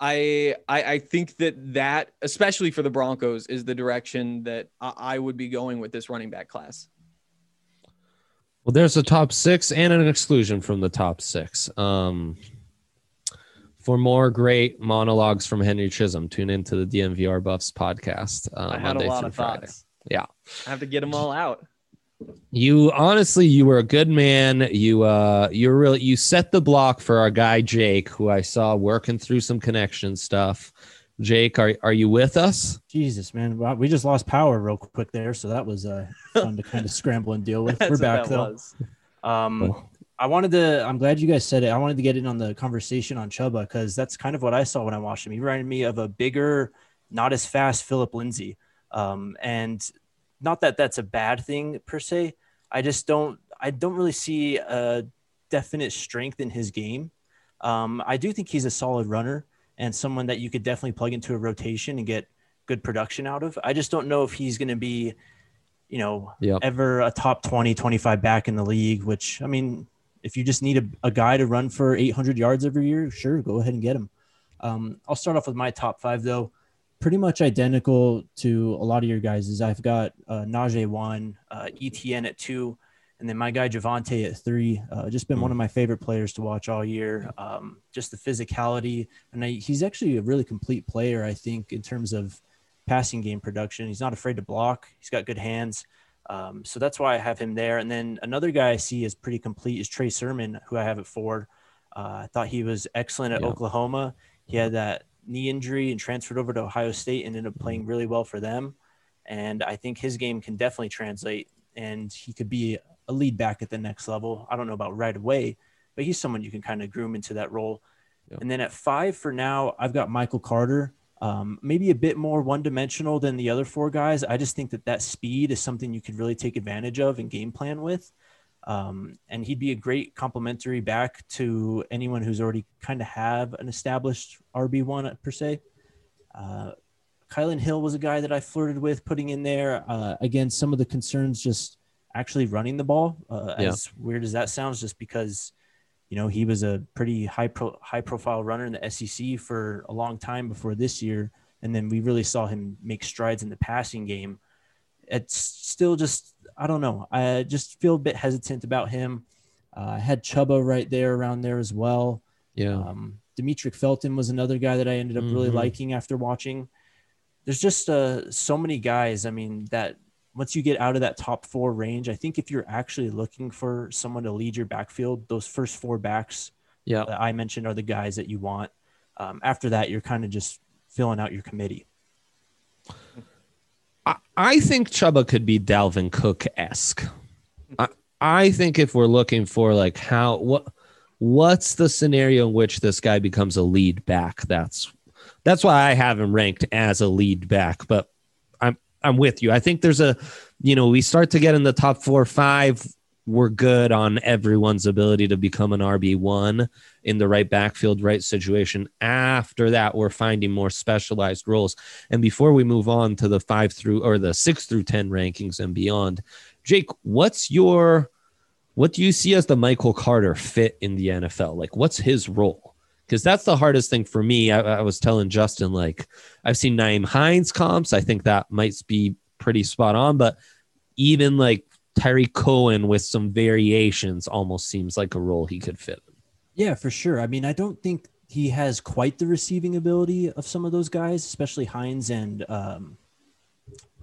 I, I I think that that especially for the Broncos is the direction that I, I would be going with this running back class. Well, there's a top six and an exclusion from the top six. Um, for more great monologues from Henry Chisholm, tune into the DNVR Buffs podcast. Uh, I had Monday a lot through of Friday. thoughts. Yeah. I have to get them all out. You honestly, you were a good man. You uh, you were really you set the block for our guy Jake, who I saw working through some connection stuff. Jake, are are you with us? Jesus, man, Wow, we just lost power real quick there, so that was uh, fun to kind of scramble and deal with. We're back though. was. Um, I wanted to. I'm glad you guys said it. I wanted to get in on the conversation on Chuba because that's kind of what I saw when I watched him. He reminded me of a bigger, not as fast Philip Lindsay. Um, and not that that's a bad thing per se. I just don't. I don't really see a definite strength in his game. Um, I do think he's a solid runner and someone that you could definitely plug into a rotation and get good production out of. I just don't know if he's going to be, you know, Yep. ever a top 20, 25 back in the league, which I mean, if you just need a, a guy to run for 800 yards every year, sure, go ahead and get him. Um, I'll start off with my top five, though. Pretty much identical to a lot of your guys' Is I've got uh, Najee one, uh, Etienne at two, and then my guy Javonte at three. Uh, just been one of my favorite players to watch all year. Um, just the physicality, and I, he's actually a really complete player, I think, in terms of passing game production. He's not afraid to block. He's got good hands. Um, so that's why I have him there. And then another guy I see is pretty complete is Trey Sermon, who I have at Ford. Uh, I thought he was excellent at Yeah. Oklahoma. He had that knee injury and transferred over to Ohio State and ended up playing really well for them. And I think his game can definitely translate and he could be a lead back at the next level. I don't know about right away, but he's someone you can kind of groom into that role. Yep. And then at five for now, I've got Michael Carter. Um, maybe a bit more one dimensional than the other four guys. I just think that that speed is something you could really take advantage of and game plan with. Um, and he'd be a great complementary back to anyone who's already kind of have an established RB1 per se. Uh, Kylin Hill was a guy that I flirted with putting in there. Uh, again, some of the concerns just actually running the ball. Uh, Yeah. As weird as that sounds, just because you know he was a pretty high pro, high profile runner in the SEC for a long time before this year, and then we really saw him make strides in the passing game. It's still just I don't know. I just feel a bit hesitant about him. Uh, I had Chuba right there around there as well. Yeah. Um, Demetric Felton was another guy that I ended up really Mhm. liking after watching. There's just uh, so many guys. I mean, that once you get out of that top four range, I think if you're actually looking for someone to lead your backfield, those first four backs yeah. that I mentioned are the guys that you want. Um, after that, you're kind of just filling out your committee. I, I think Chuba could be Dalvin Cook esque. I, I think if we're looking for like how what what's the scenario in which this guy becomes a lead back? That's that's why I have him ranked as a lead back. But I'm with you. I think there's a you know we start to get in the top four five. We're good on everyone's ability to become an RB one in the right backfield, right situation. After that, we're finding more specialized roles. And before we move on to the five through or the six through 10 rankings and beyond, Jake, what's your, what do you see as the Michael Carter fit in the NFL? Like, what's his role? Because that's the hardest thing for me. I, I was telling Justin, like, I've seen Nyheim Hines comps. I think that might be pretty spot on, but even like Tarik Cohen with some variations almost seems like a role he could fit. Yeah, for sure. I mean, I don't think he has quite the receiving ability of some of those guys, especially Hines and um,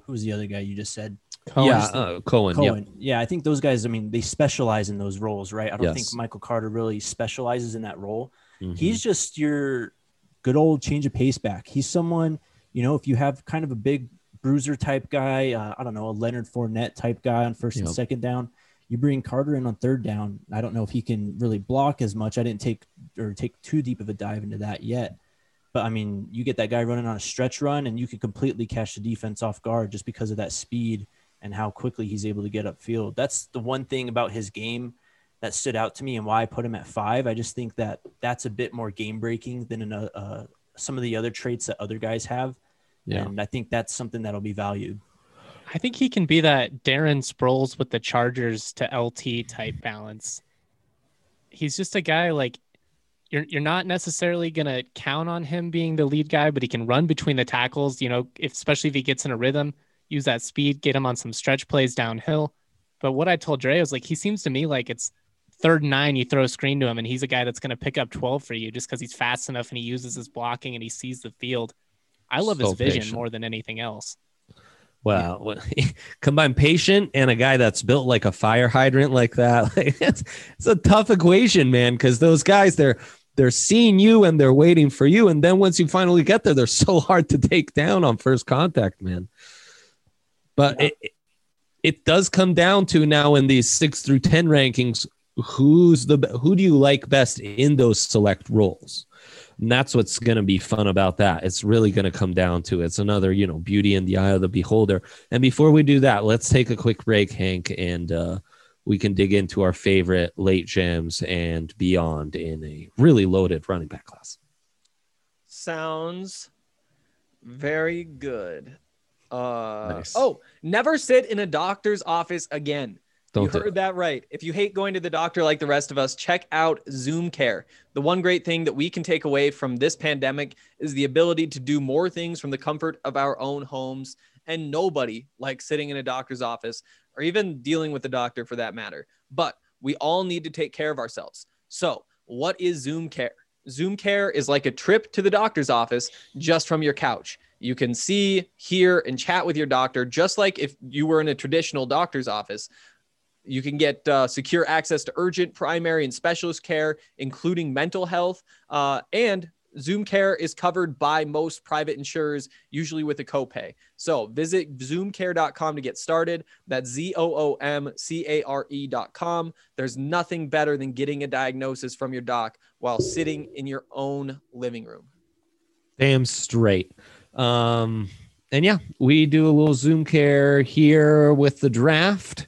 who was the other guy you just said? yeah, uh, Cohen. Yeah. Cohen. Yeah, I think those guys. I mean, they specialize in those roles, right? I don't Yes. think Michael Carter really specializes in that role. Mhm. He's just your good old change of pace back. He's someone, you know, if you have kind of a big bruiser type guy, uh, I don't know, a Leonard Fournette type guy on first and second down. You bring Carter in on third down. I don't know if he can really block as much. I didn't take or take too deep of a dive into that yet. But I mean, you get that guy running on a stretch run, and you can completely catch the defense off guard just because of that speed and how quickly he's able to get upfield. That's the one thing about his game that stood out to me and why I put him at five. I just think that that's a bit more game breaking than in a, uh, some of the other traits that other guys have. Yeah. And I think that's something that'll be valued. I think he can be that Darren Sproles with the Chargers to LT type balance. He's just a guy like you're you're not necessarily gonna count on him being the lead guy, but he can run between the tackles. You know, if, especially if he gets in a rhythm, use that speed, get him on some stretch plays downhill. But what I told Dre was like, he seems to me like it's third and nine, you throw a screen to him, and he's a guy that's gonna pick up twelve for you just because he's fast enough and he uses his blocking and he sees the field. I love his vision patient. more than anything else. Wow. Combine patient and a guy that's built like a fire hydrant like that. Like, it's, it's a tough equation, man, because those guys they're they're seeing you and they're waiting for you. And then once you finally get there, they're so hard to take down on first contact, man. But it, it it does come down to now in these six through ten rankings, who's the who do you like best in those select roles? And that's what's going to be fun about that. It's really going to come down to it's another, you know, beauty in the eye of the beholder. And before we do that, let's take a quick break, Hank, and uh, we can dig into our favorite late gems and beyond in a really loaded running back class. Sounds very good. Uh, Nice. Oh, never sit in a doctor's office again. Don't you heard it. that right. If you hate going to the doctor like the rest of us, check out Zoom Care. The one great thing that we can take away from this pandemic is the ability to do more things from the comfort of our own homes. And nobody likes sitting in a doctor's office or even dealing with the doctor for that matter. But we all need to take care of ourselves. So, what is Zoom Care? Zoom Care is like a trip to the doctor's office just from your couch. You can see, hear, and chat with your doctor just like if you were in a traditional doctor's office. You can get uh, secure access to urgent, primary, and specialist care, including mental health. Uh, and Zoom Care is covered by most private insurers, usually with a copay. So visit zoomcare.com to get started. That's Z O O M C A R E.com. There's nothing better than getting a diagnosis from your doc while sitting in your own living room. Damn straight. Um, and yeah, we do a little Zoom care here with the draft.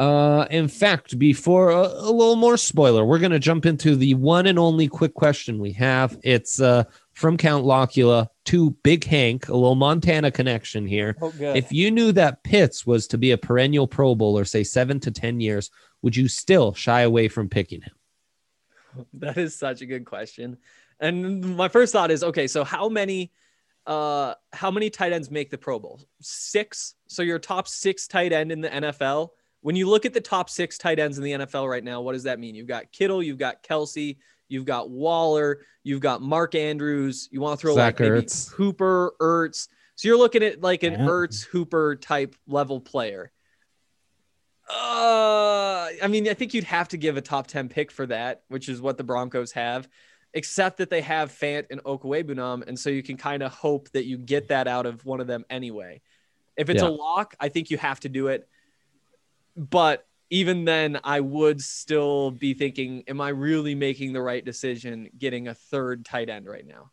Uh, in fact, before a, a little more spoiler, we're going to jump into the one and only quick question we have. It's uh, from Count Locula to Big Hank, a little Montana connection here. Oh, good. If you knew that Pitts was to be a perennial Pro Bowler, say seven to 10 years, would you still shy away from picking him? That is such a good question. And my first thought is okay, so how many uh how many tight ends make the Pro Bowl? 6. So your top 6 tight end in the NFL. When you look at the top 6 tight ends in the NFL right now, what does that mean? You've got Kittle, you've got Kelce, you've got Waller, you've got Mark Andrews, you want to throw Zach like maybe Ertz. Hooper, Ertz. So you're looking at like an Yeah. Ertz Hooper type level player. Uh, I mean, I think you'd have to give a top 10 pick for that, which is what the Broncos have, except that they have Fant and Okwuegbunam. And so you can kind of hope that you get that out of one of them anyway. If it's Yeah. a lock, I think you have to do it. But even then, I would still be thinking, am I really making the right decision getting a third tight end right now?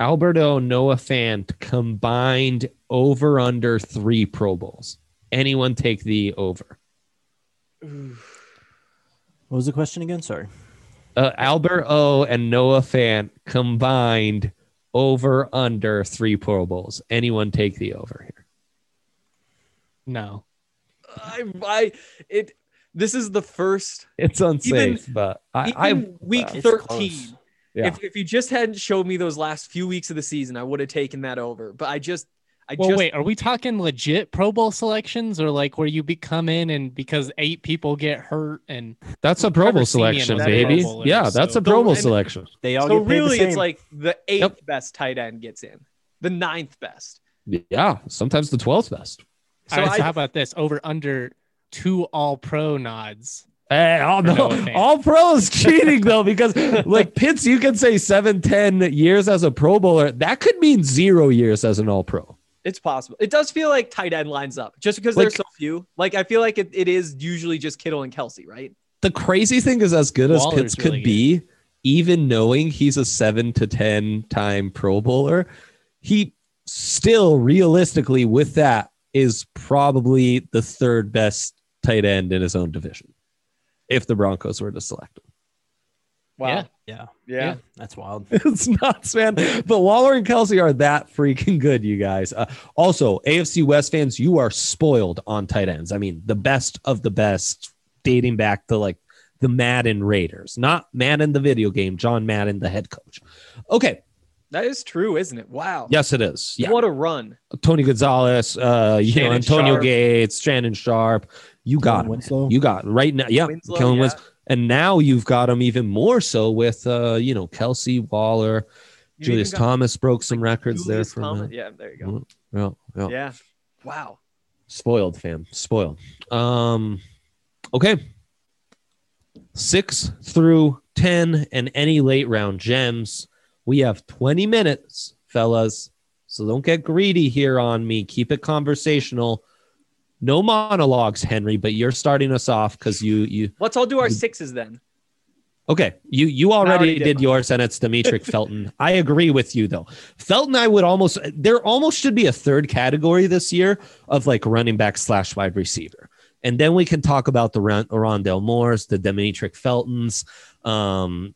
Alberto Noah Fant combined over under three Pro Bowls. Anyone take the over? What was the question again? Sorry. Uh, Albert O and Noah Fant combined over under three Pro Bowls. Anyone take the over here? No. I, I, it, this is the first It's unsafe, but I, I even week uh, it's 13. Yeah. if, if you just hadn't showed me those last few weeks of the season i would have taken that over but i just i Well, just wait, are we talking legit Pro Bowl selections or like where you become in and because eight people get hurt and that's a Pro Bowl selection, was a baby. Pro Bowler, yeah, that's so- a Pro Bowl and- selection. They all so get paid really the it's like the eighth Yep. best tight end gets in the ninth best Yeah, sometimes the 12th best. So all right, so how about this? Over under two all pro nods. Hey, all, For no, Noah Fant. all pros cheating though, because like Pitts, you can say seven, 10 years as a Pro Bowler. That could mean zero years as an All Pro. it's possible it does feel like tight end lines up just because Like- there's so few like i feel like it, it is usually just kittle and kelce right The crazy thing is, as good as Waller's Pitts could really be, even knowing he's a seven to 10 time Pro Bowler, he still realistically, with that, is probably the third best tight end in his own division if the Broncos were to select him. wow yeah, yeah, that's wild. it's nuts, man. But Waller and Kelce are that freaking good, you guys. Uh, also, AFC West fans, you are spoiled on tight ends. I mean, the best of the best, dating back to like the Madden Raiders, not Madden the video game, John Madden the head coach. Okay, that is true isn't it wow yes, it is. Yeah, what a run Tony Gonzalez, uh, you know, Antonio Sharp. Gates, Shannon Sharpe. You got Kellen him. Winslow. You got right now. Yeah, Winslow, Kellen yeah. Wins- and now you've got him even more so with uh, you know, Kelce Waller. You Julius got Thomas broke some records there Julius for a Thomas. yeah there you go Yeah, yeah. yeah wow Spoiled, fam. Spoiled. Um, okay. Six through 10 and any late round gems. We have 20 minutes, fellas. So don't get greedy here on me. Keep it conversational. No monologues, Henry, but you're starting us off because you you let's all do our You- sixes then Okay, you you already, already did, did yours, and it's Demetric Felton. I agree with you though. Felton, I would almost there almost should be a third category this year of like running back slash wide receiver, and then we can talk about the Ron, Rondale Moores, the Demetric Feltons. Um,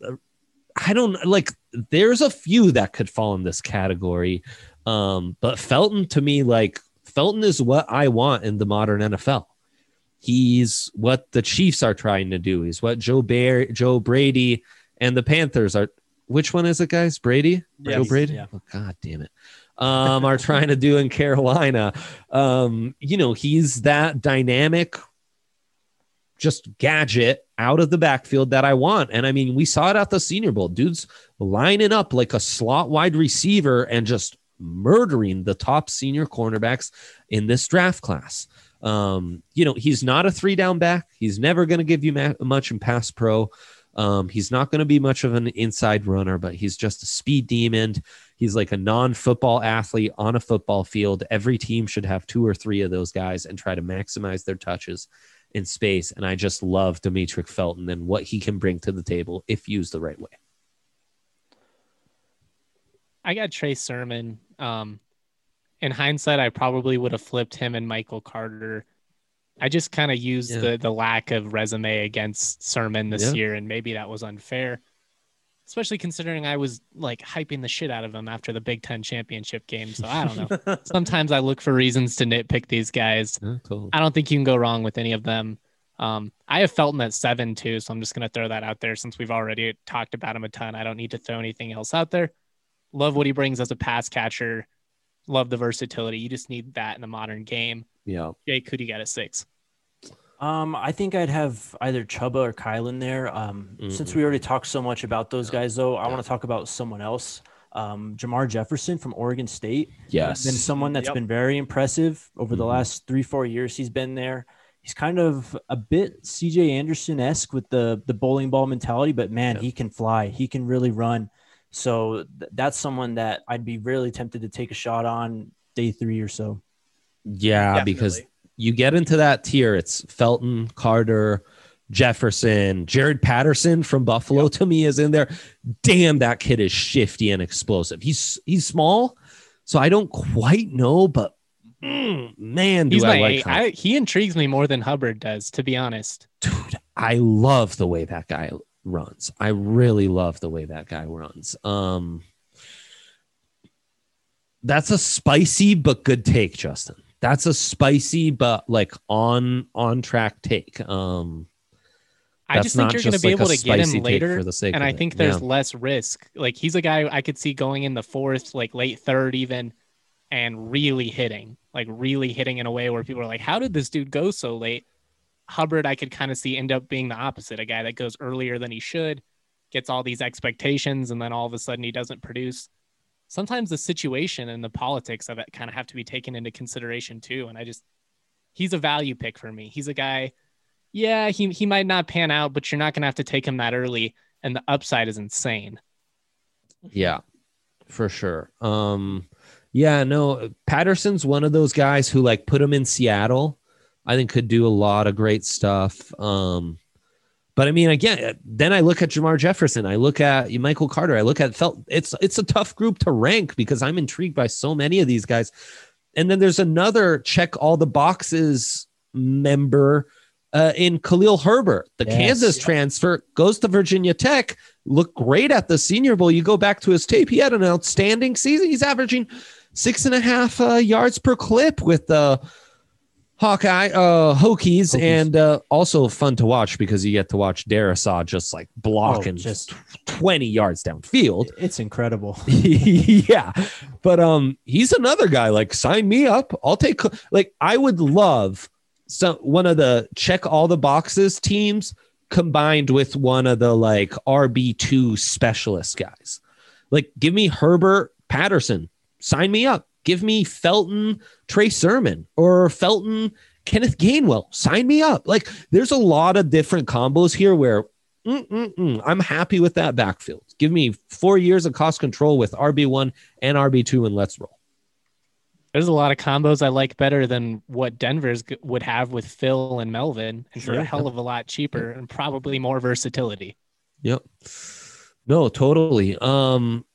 I don't like. There's a few that could fall in this category, um, but Felton to me, like Felton is what I want in the modern NFL. He's what the Chiefs are trying to do. He's what Joe Bear, Joe Brady, and the Panthers are. Which one is it, guys? Brady, Joe Brady. Yeah. Oh, God damn it. Um, are trying to do in Carolina. Um, you know, he's that dynamic, just gadget out of the backfield that I want. And I mean, we saw it at the Senior Bowl. Dudes lining up like a slot wide receiver and just murdering the top senior cornerbacks in this draft class. Um, you know, he's not a three down back. He's never going to give you ma- much in pass pro. Um, he's not going to be much of an inside runner, but he's just a speed demon. He's like a non football athlete on a football field. Every team should have two or three of those guys and try to maximize their touches in space. And I just love Demetric Felton and what he can bring to the table if used the right way. I got Trey Sermon. Um, in hindsight, I probably would have flipped him and Michael Carter. I just kind of used Yeah. the the lack of resume against Sermon this Yeah. year, and maybe that was unfair, especially considering I was like hyping the shit out of him after the Big Ten championship game. So I don't know. Sometimes I look for reasons to nitpick these guys. Yeah, totally. I don't think you can go wrong with any of them. Um, I have Felton at seven too, so I'm just gonna throw that out there since we've already talked about him a ton. I don't need to throw anything else out there. Love what he brings as a pass catcher. Love the versatility. You just need that in the modern game. Yeah. Jake, who do you got at six? Um, I think I'd have either Chuba or Kylin there. Um, since we already talked so much about those guys, though, I want to talk about someone else. Um, Jermar Jefferson from Oregon State. Yes. been someone that's Yep. been very impressive over the Mhm. last three, four years. He's been there. He's kind of a bit CJ Anderson esque with the the bowling ball mentality, but man, Yeah. he can fly. He can really run. So th- that's someone that I'd be really tempted to take a shot on day three or so. Yeah, because you get into that tier. It's Felton, Carter, Jefferson, Jaret Patterson from Buffalo to me is in there. Damn, that kid is shifty and explosive. He's he's small, so I don't quite know, but mm, man, do He's I like him. I, he intrigues me more than Hubbard does, to be honest. Dude, I love the way that guy runs. I really love the way that guy runs. Um, that's a spicy but good take, Justin. That's a spicy but like on on track take. Um, I just think you're going to be like able to get him later, for the sake and I it. think there's Yeah. less risk. Like he's a guy I could see going in the fourth, like late third, even, and really hitting, like really hitting in a way where people are like, "How did this dude go so late?" Hubbard, I could kind of see end up being the opposite, a guy that goes earlier than he should, gets all these expectations, and then all of a sudden he doesn't produce. Sometimes the situation and the politics of it kind of have to be taken into consideration too. And I just, he's a value pick for me. He's a guy yeah, he he might not pan out, but you're not gonna have to take him that early, and the upside is insane. Yeah, for sure. Um, yeah, no, Patterson's one of those guys who like put him in Seattle. I think could do a lot of great stuff. Um, but I mean, again, then I look at Jermar Jefferson. I look at Michael Carter. I look at Felt. It's it's a tough group to rank because I'm intrigued by so many of these guys. And then there's another check all the boxes member uh, in Khalil Herbert, the Yes. Kansas transfer, goes to Virginia Tech. Looked great at the Senior Bowl. You go back to his tape; he had an outstanding season. He's averaging six and a half uh, yards per clip with the Hawkeye uh, Hokies, Hokies. and uh, also fun to watch because you get to watch Darrisaw just like blocking Oh, just- just twenty yards downfield. It's incredible. yeah but um he's another guy like sign me up i'll take like i would love some one of the check all the boxes teams combined with one of the like rb2 specialist guys like give me herbert patterson sign me up give me felton trey sermon or felton kenneth gainwell sign me up like there's a lot of different combos here where Mm-mm-mm. I'm happy with that backfield. Give me four years of cost control with RB1 and RB2, and let's roll. There's a lot of combos I like better than what Denver's would have with Phil and Melvin, and for a hell of a lot cheaper and probably more versatility. Yep. No, totally. Um,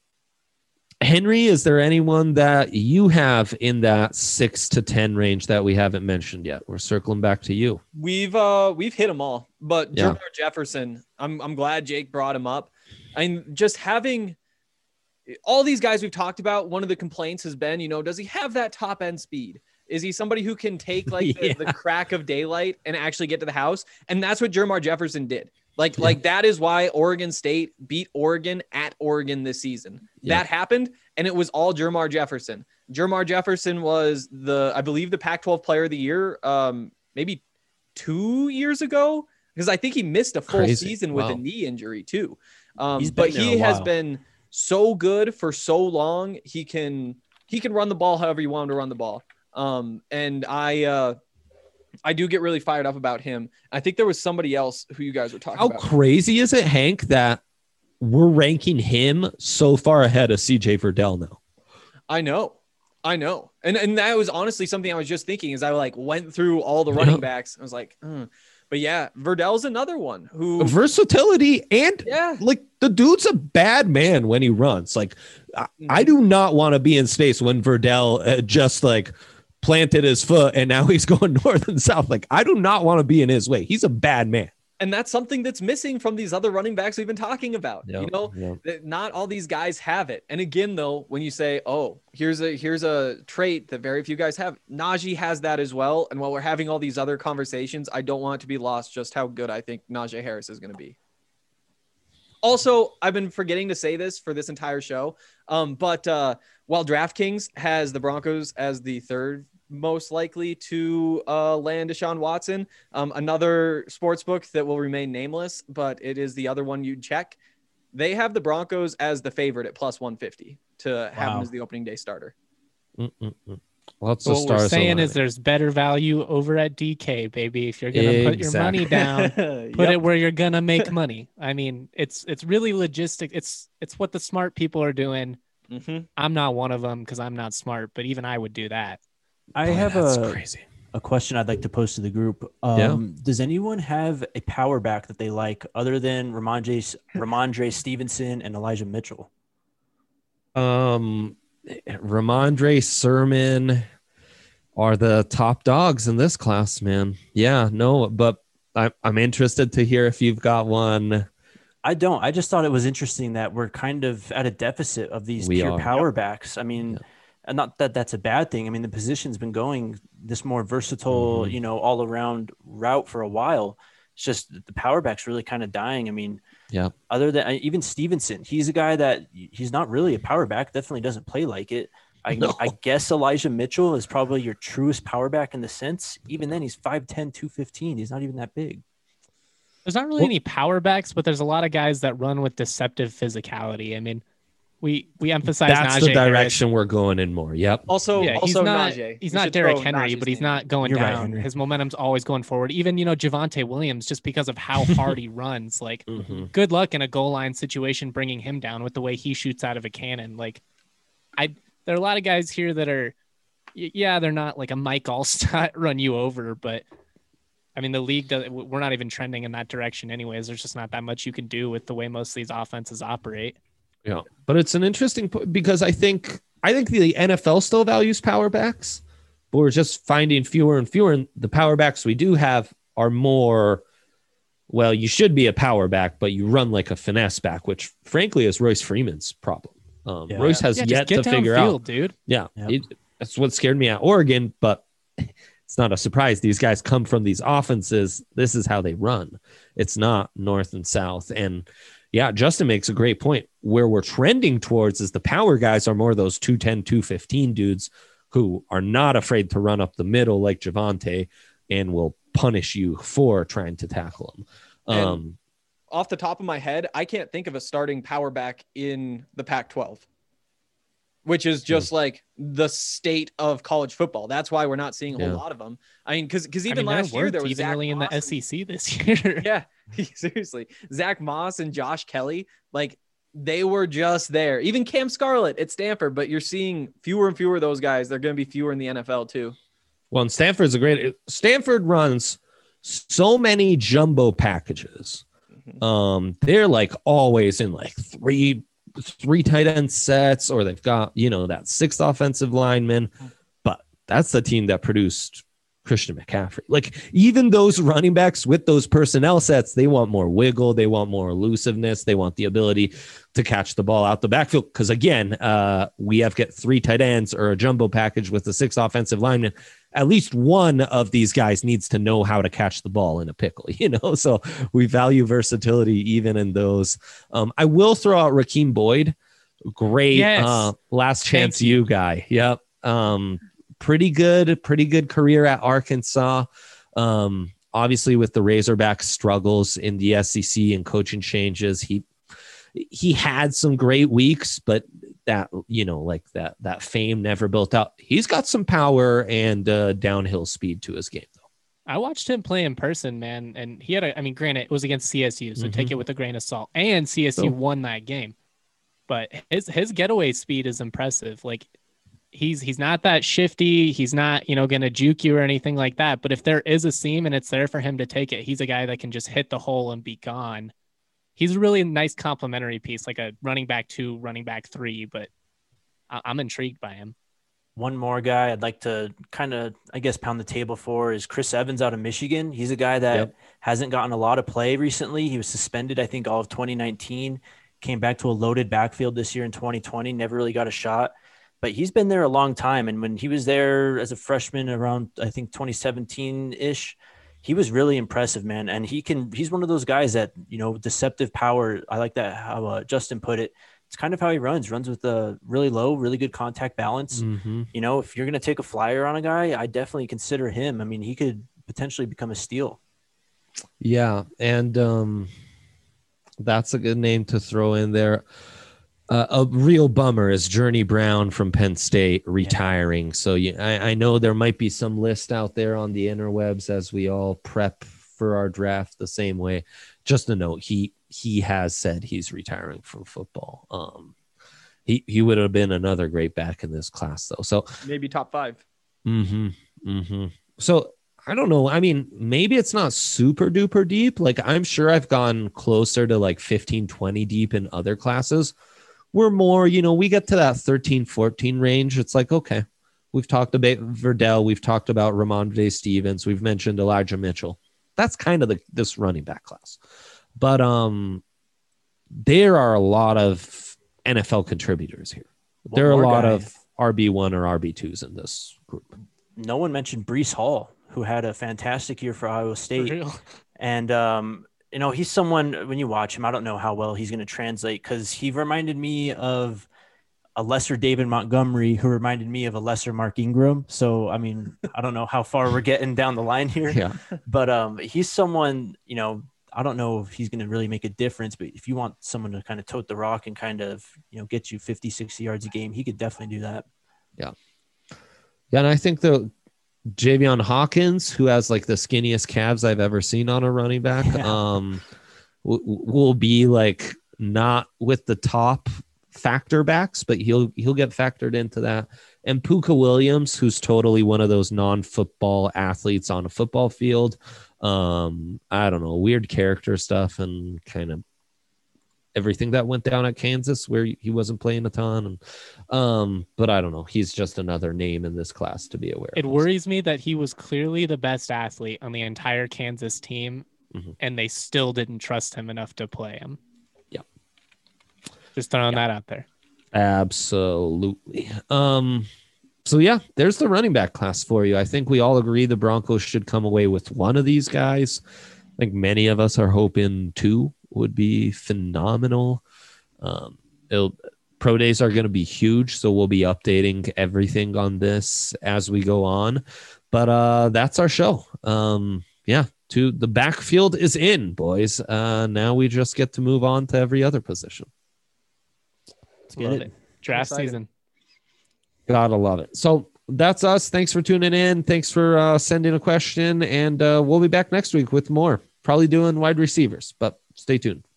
Henry, is there anyone that you have in that six to ten range that we haven't mentioned yet? We're circling back to you. We've uh we've hit them all, but Yeah. Jefferson, I'm I'm glad Jake brought him up. And just having all these guys we've talked about, one of the complaints has been, you know, does he have that top end speed? Is he somebody who can take like the, the crack of daylight and actually get to the house? And that's what Jermar Jefferson did. Like, Yeah. like that is why Oregon State beat Oregon at Oregon this season. Yeah. That happened, and it was all Jermar Jefferson. Jermar Jefferson was the, I believe, the Pac-12 Player of the Year, um, maybe two years ago. because I think he missed a full Crazy. season with Wow. a knee injury too. Um, but he has been so good for so long. He can he can run the ball however you want him to run the ball. Um, and I uh, I do get really fired up about him. I think there was somebody else who you guys were talking about. How about. crazy is it, Hank, that we're ranking him so far ahead of CJ Verdell now? I know. I know. And and that was honestly something I was just thinking as I like went through all the running Yeah. backs. I was like, "Hmm." but yeah, Verdell's another one who Versatility and yeah. like the dude's a bad man when he runs. Like I, I do not want to be in space when Verdell uh, just like planted his foot and now he's going north and south. Like I do not want to be in his way. He's a bad man. And that's something that's missing from these other running backs we've been talking about. You know, that not all these guys have it. And again, though, when you say, "Oh, here's a here's a trait that very few guys have," Najee has that as well. And while we're having all these other conversations, I don't want it to be lost just how good I think Najee Harris is going to be. Also, I've been forgetting to say this for this entire show, um, but uh, while DraftKings has the Broncos as the third most likely to uh, land Deshaun Watson, um, another sports book that will remain nameless, but it is the other one you'd check. They have the Broncos as the favorite at plus 150 to have him as the opening day starter. Mm-mm-mm. Lots So of what we're saying is there's better value over at DK, baby. If you're gonna put your money down, put it where you're gonna make money. I mean, it's it's really logistic. It's it's what the smart people are doing. hmm I'm not one of them because I'm not smart, but even I would do that. I Boy, have a, crazy. a question I'd like to pose to the group. Um, Does anyone have a power back that they like other than Rhamondre, Rhamondre Stevenson and Elijah Mitchell? Um, Rhamondre Sermon are the top dogs in this class, man. Yeah, no, but I'm I'm interested to hear if you've got one. I don't. I just thought it was interesting that we're kind of at a deficit of these We pure are. power backs. I mean, and not that that's a bad thing. I mean, the position's been going this more versatile, Mhm. you know, all around route for a while. It's just that the power back's really kind of dying. I mean, Yeah. Other than even Stevenson, he's a guy that he's not really a power back. Definitely doesn't play like it. I, No. I guess Elijah Mitchell is probably your truest power back in the sense. Even then, he's 5'10, 215. He's not even that big. There's not really Well- any power backs, but there's a lot of guys that run with deceptive physicality. I mean, we we emphasize That's Najee the Harris. direction we're going in more. Yep. Also, Yeah, he's also not Najee. he's We not should Derrick Henry, Najee's but he's name. not going You're right, down. Henry. His momentum's always going forward. Even you know Javonte Williams, just because of how hard he runs, like Mhm. good luck in a goal line situation bringing him down with the way he shoots out of a cannon. Like, I there are a lot of guys here that are, yeah, they're not like a Mike Alstott run you over, but I mean the league does. We're not even trending in that direction, anyways. There's just not that much you can do with the way most of these offenses operate. Yeah, but it's an interesting po- because I think I think the NFL still values power backs, but we're just finding fewer and fewer. And the power backs we do have are more. Well, you should be a power back, but you run like a finesse back, which frankly is Royce Freeman's problem. Um, Yeah. Royce has Yeah, yet just to figure downfield, out. dude. Yeah, Yep. it- that's what scared me at Oregon, but it's not a surprise. These guys come from these offenses. This is how they run. It's not north and south. And yeah, Justin makes a great point. Where we're trending towards is the power guys are more those 210, 215 dudes who are not afraid to run up the middle like Javonte and will punish you for trying to tackle him. Um, Off the top of my head, I can't think of a starting power back in the Pac-12, which is just like the state of college football. That's why we're not seeing a whole Yeah. lot of them. I mean, because because I even mean, last year there was even Zach really in the and- SEC this year. Yeah, seriously. Zach Moss and Josh Kelley, like they were just there. Even Cam Scarlett at Stanford, but you're seeing fewer and fewer of those guys. They're going to be fewer in the NFL too. Well, and Stanford's a great. Stanford runs so many jumbo packages. Mhm. Um, they're like always in like three three tight end sets, or they've got you know that sixth offensive lineman. But that's the team that produced Christian McCaffrey. Like even those running backs with those personnel sets, they want more wiggle, they want more elusiveness, they want the ability to catch the ball out the backfield. Because again, uh, we have get three tight ends or a jumbo package with the six offensive linemen at least one of these guys needs to know how to catch the ball in a pickle, you know? So we value versatility even in those. Um, I will throw out Rakeem Boyd. Great Yes. uh, last Thank chance you guy. Yep. Um, pretty good, pretty good career at Arkansas. Um, obviously with the Razorback struggles in the SEC and coaching changes, he he had some great weeks, but that you know, like that that fame never built out. He's got some power and uh, downhill speed to his game, though. I watched him play in person, man, and he had a. I mean, granted, it was against CSU, so take Mhm. it with a grain of salt. And CSU So- won that game, but his his getaway speed is impressive. Like he's he's not that shifty. He's not you know going to juke you or anything like that. But if there is a seam and it's there for him to take it, he's a guy that can just hit the hole and be gone. He's a really nice complementary piece, like a running back two, running back three. But I- I'm intrigued by him. One more guy I'd like to kind of, I guess, pound the table for is Chris Evans out of Michigan. He's a guy that Yep. hasn't gotten a lot of play recently. He was suspended, I think, all of 2019. Came back to a loaded backfield this year in 2020. Never really got a shot, but he's been there a long time. And when he was there as a freshman around, I think 2017 ish, he was really impressive, man. And he can, he's one of those guys that, you know, deceptive power. I like that how uh, Justin put it. It's kind of how he runs, runs with a really low, really good contact balance Mm-hmm. you know, if you're going to take a flyer on a guy, I definitely consider him. I mean, he could potentially become a steal. Yeah, and um, that's a good name to throw in there. Uh, a real bummer is Journey Brown from Penn State retiring. So you, I, I know there might be some list out there on the interwebs as we all prep for our draft the same way. Just a note, he he has said he's retiring from football. Um, he he would have been another great back in this class though. So Maybe top five. Mm-hmm. Mm-hmm. So I don't know. I mean, maybe it's not super duper deep. Like I'm sure I've gone closer to like 15, 20 deep in other classes. We're more, you know, we get to that 13, 14 range. It's like, okay, we've talked about Verdell, we've talked about Rhamondre Stevens, we've mentioned Elijah Mitchell. That's kind of the this running back class. But um there are a lot of NFL contributors here. One there are a lot guy. of RB1 or RB2s in this group. No one mentioned Breece Hall, who had a fantastic year for Iowa For State. real. And, um, you know, he's someone, when you watch him, I don't know how well he's going to translate because he reminded me of a lesser David Montgomery who reminded me of a lesser Mark Ingram. So, I mean, I don't know how far we're getting down the line here. Yeah. but um, he's someone you know. I don't know if he's going to really make a difference, but if you want someone to kind of tote the rock and kind of you know get you 50, 60 yards a game, he could definitely do that. Yeah, Yeah. and I think the Javian Hawkins, who has like the skinniest calves I've ever seen on a running back, Yeah. um, w- w- will be like not with the top factor backs, but he'll he'll get factored into that. And Pooka Williams, who's totally one of those non-football athletes on a football field. Um, I don't know, weird character stuff and kind of everything that went down at Kansas where he wasn't playing a ton. And um, but I don't know. He's just another name in this class to be aware. It of. worries me that he was clearly the best athlete on the entire Kansas team, Mhm. and they still didn't trust him enough to play him. Yeah. Just throwing that out there. Absolutely. Um, so yeah, there's the running back class for you. I think we all agree the Broncos should come away with one of these guys. I think many of us are hoping two would be phenomenal. Um, it'll, pro days are going to be huge, so we'll be updating everything on this as we go on. But uh, that's our show. Um, yeah, to the backfield is in, boys. Uh, now we just get to move on to every other position. Let's get Love it. it. Draft excited. season. Gotta love it. So that's us. Thanks for tuning in. Thanks for uh, sending a question. And uh, we'll be back next week with more. Probably doing wide receivers, but stay tuned.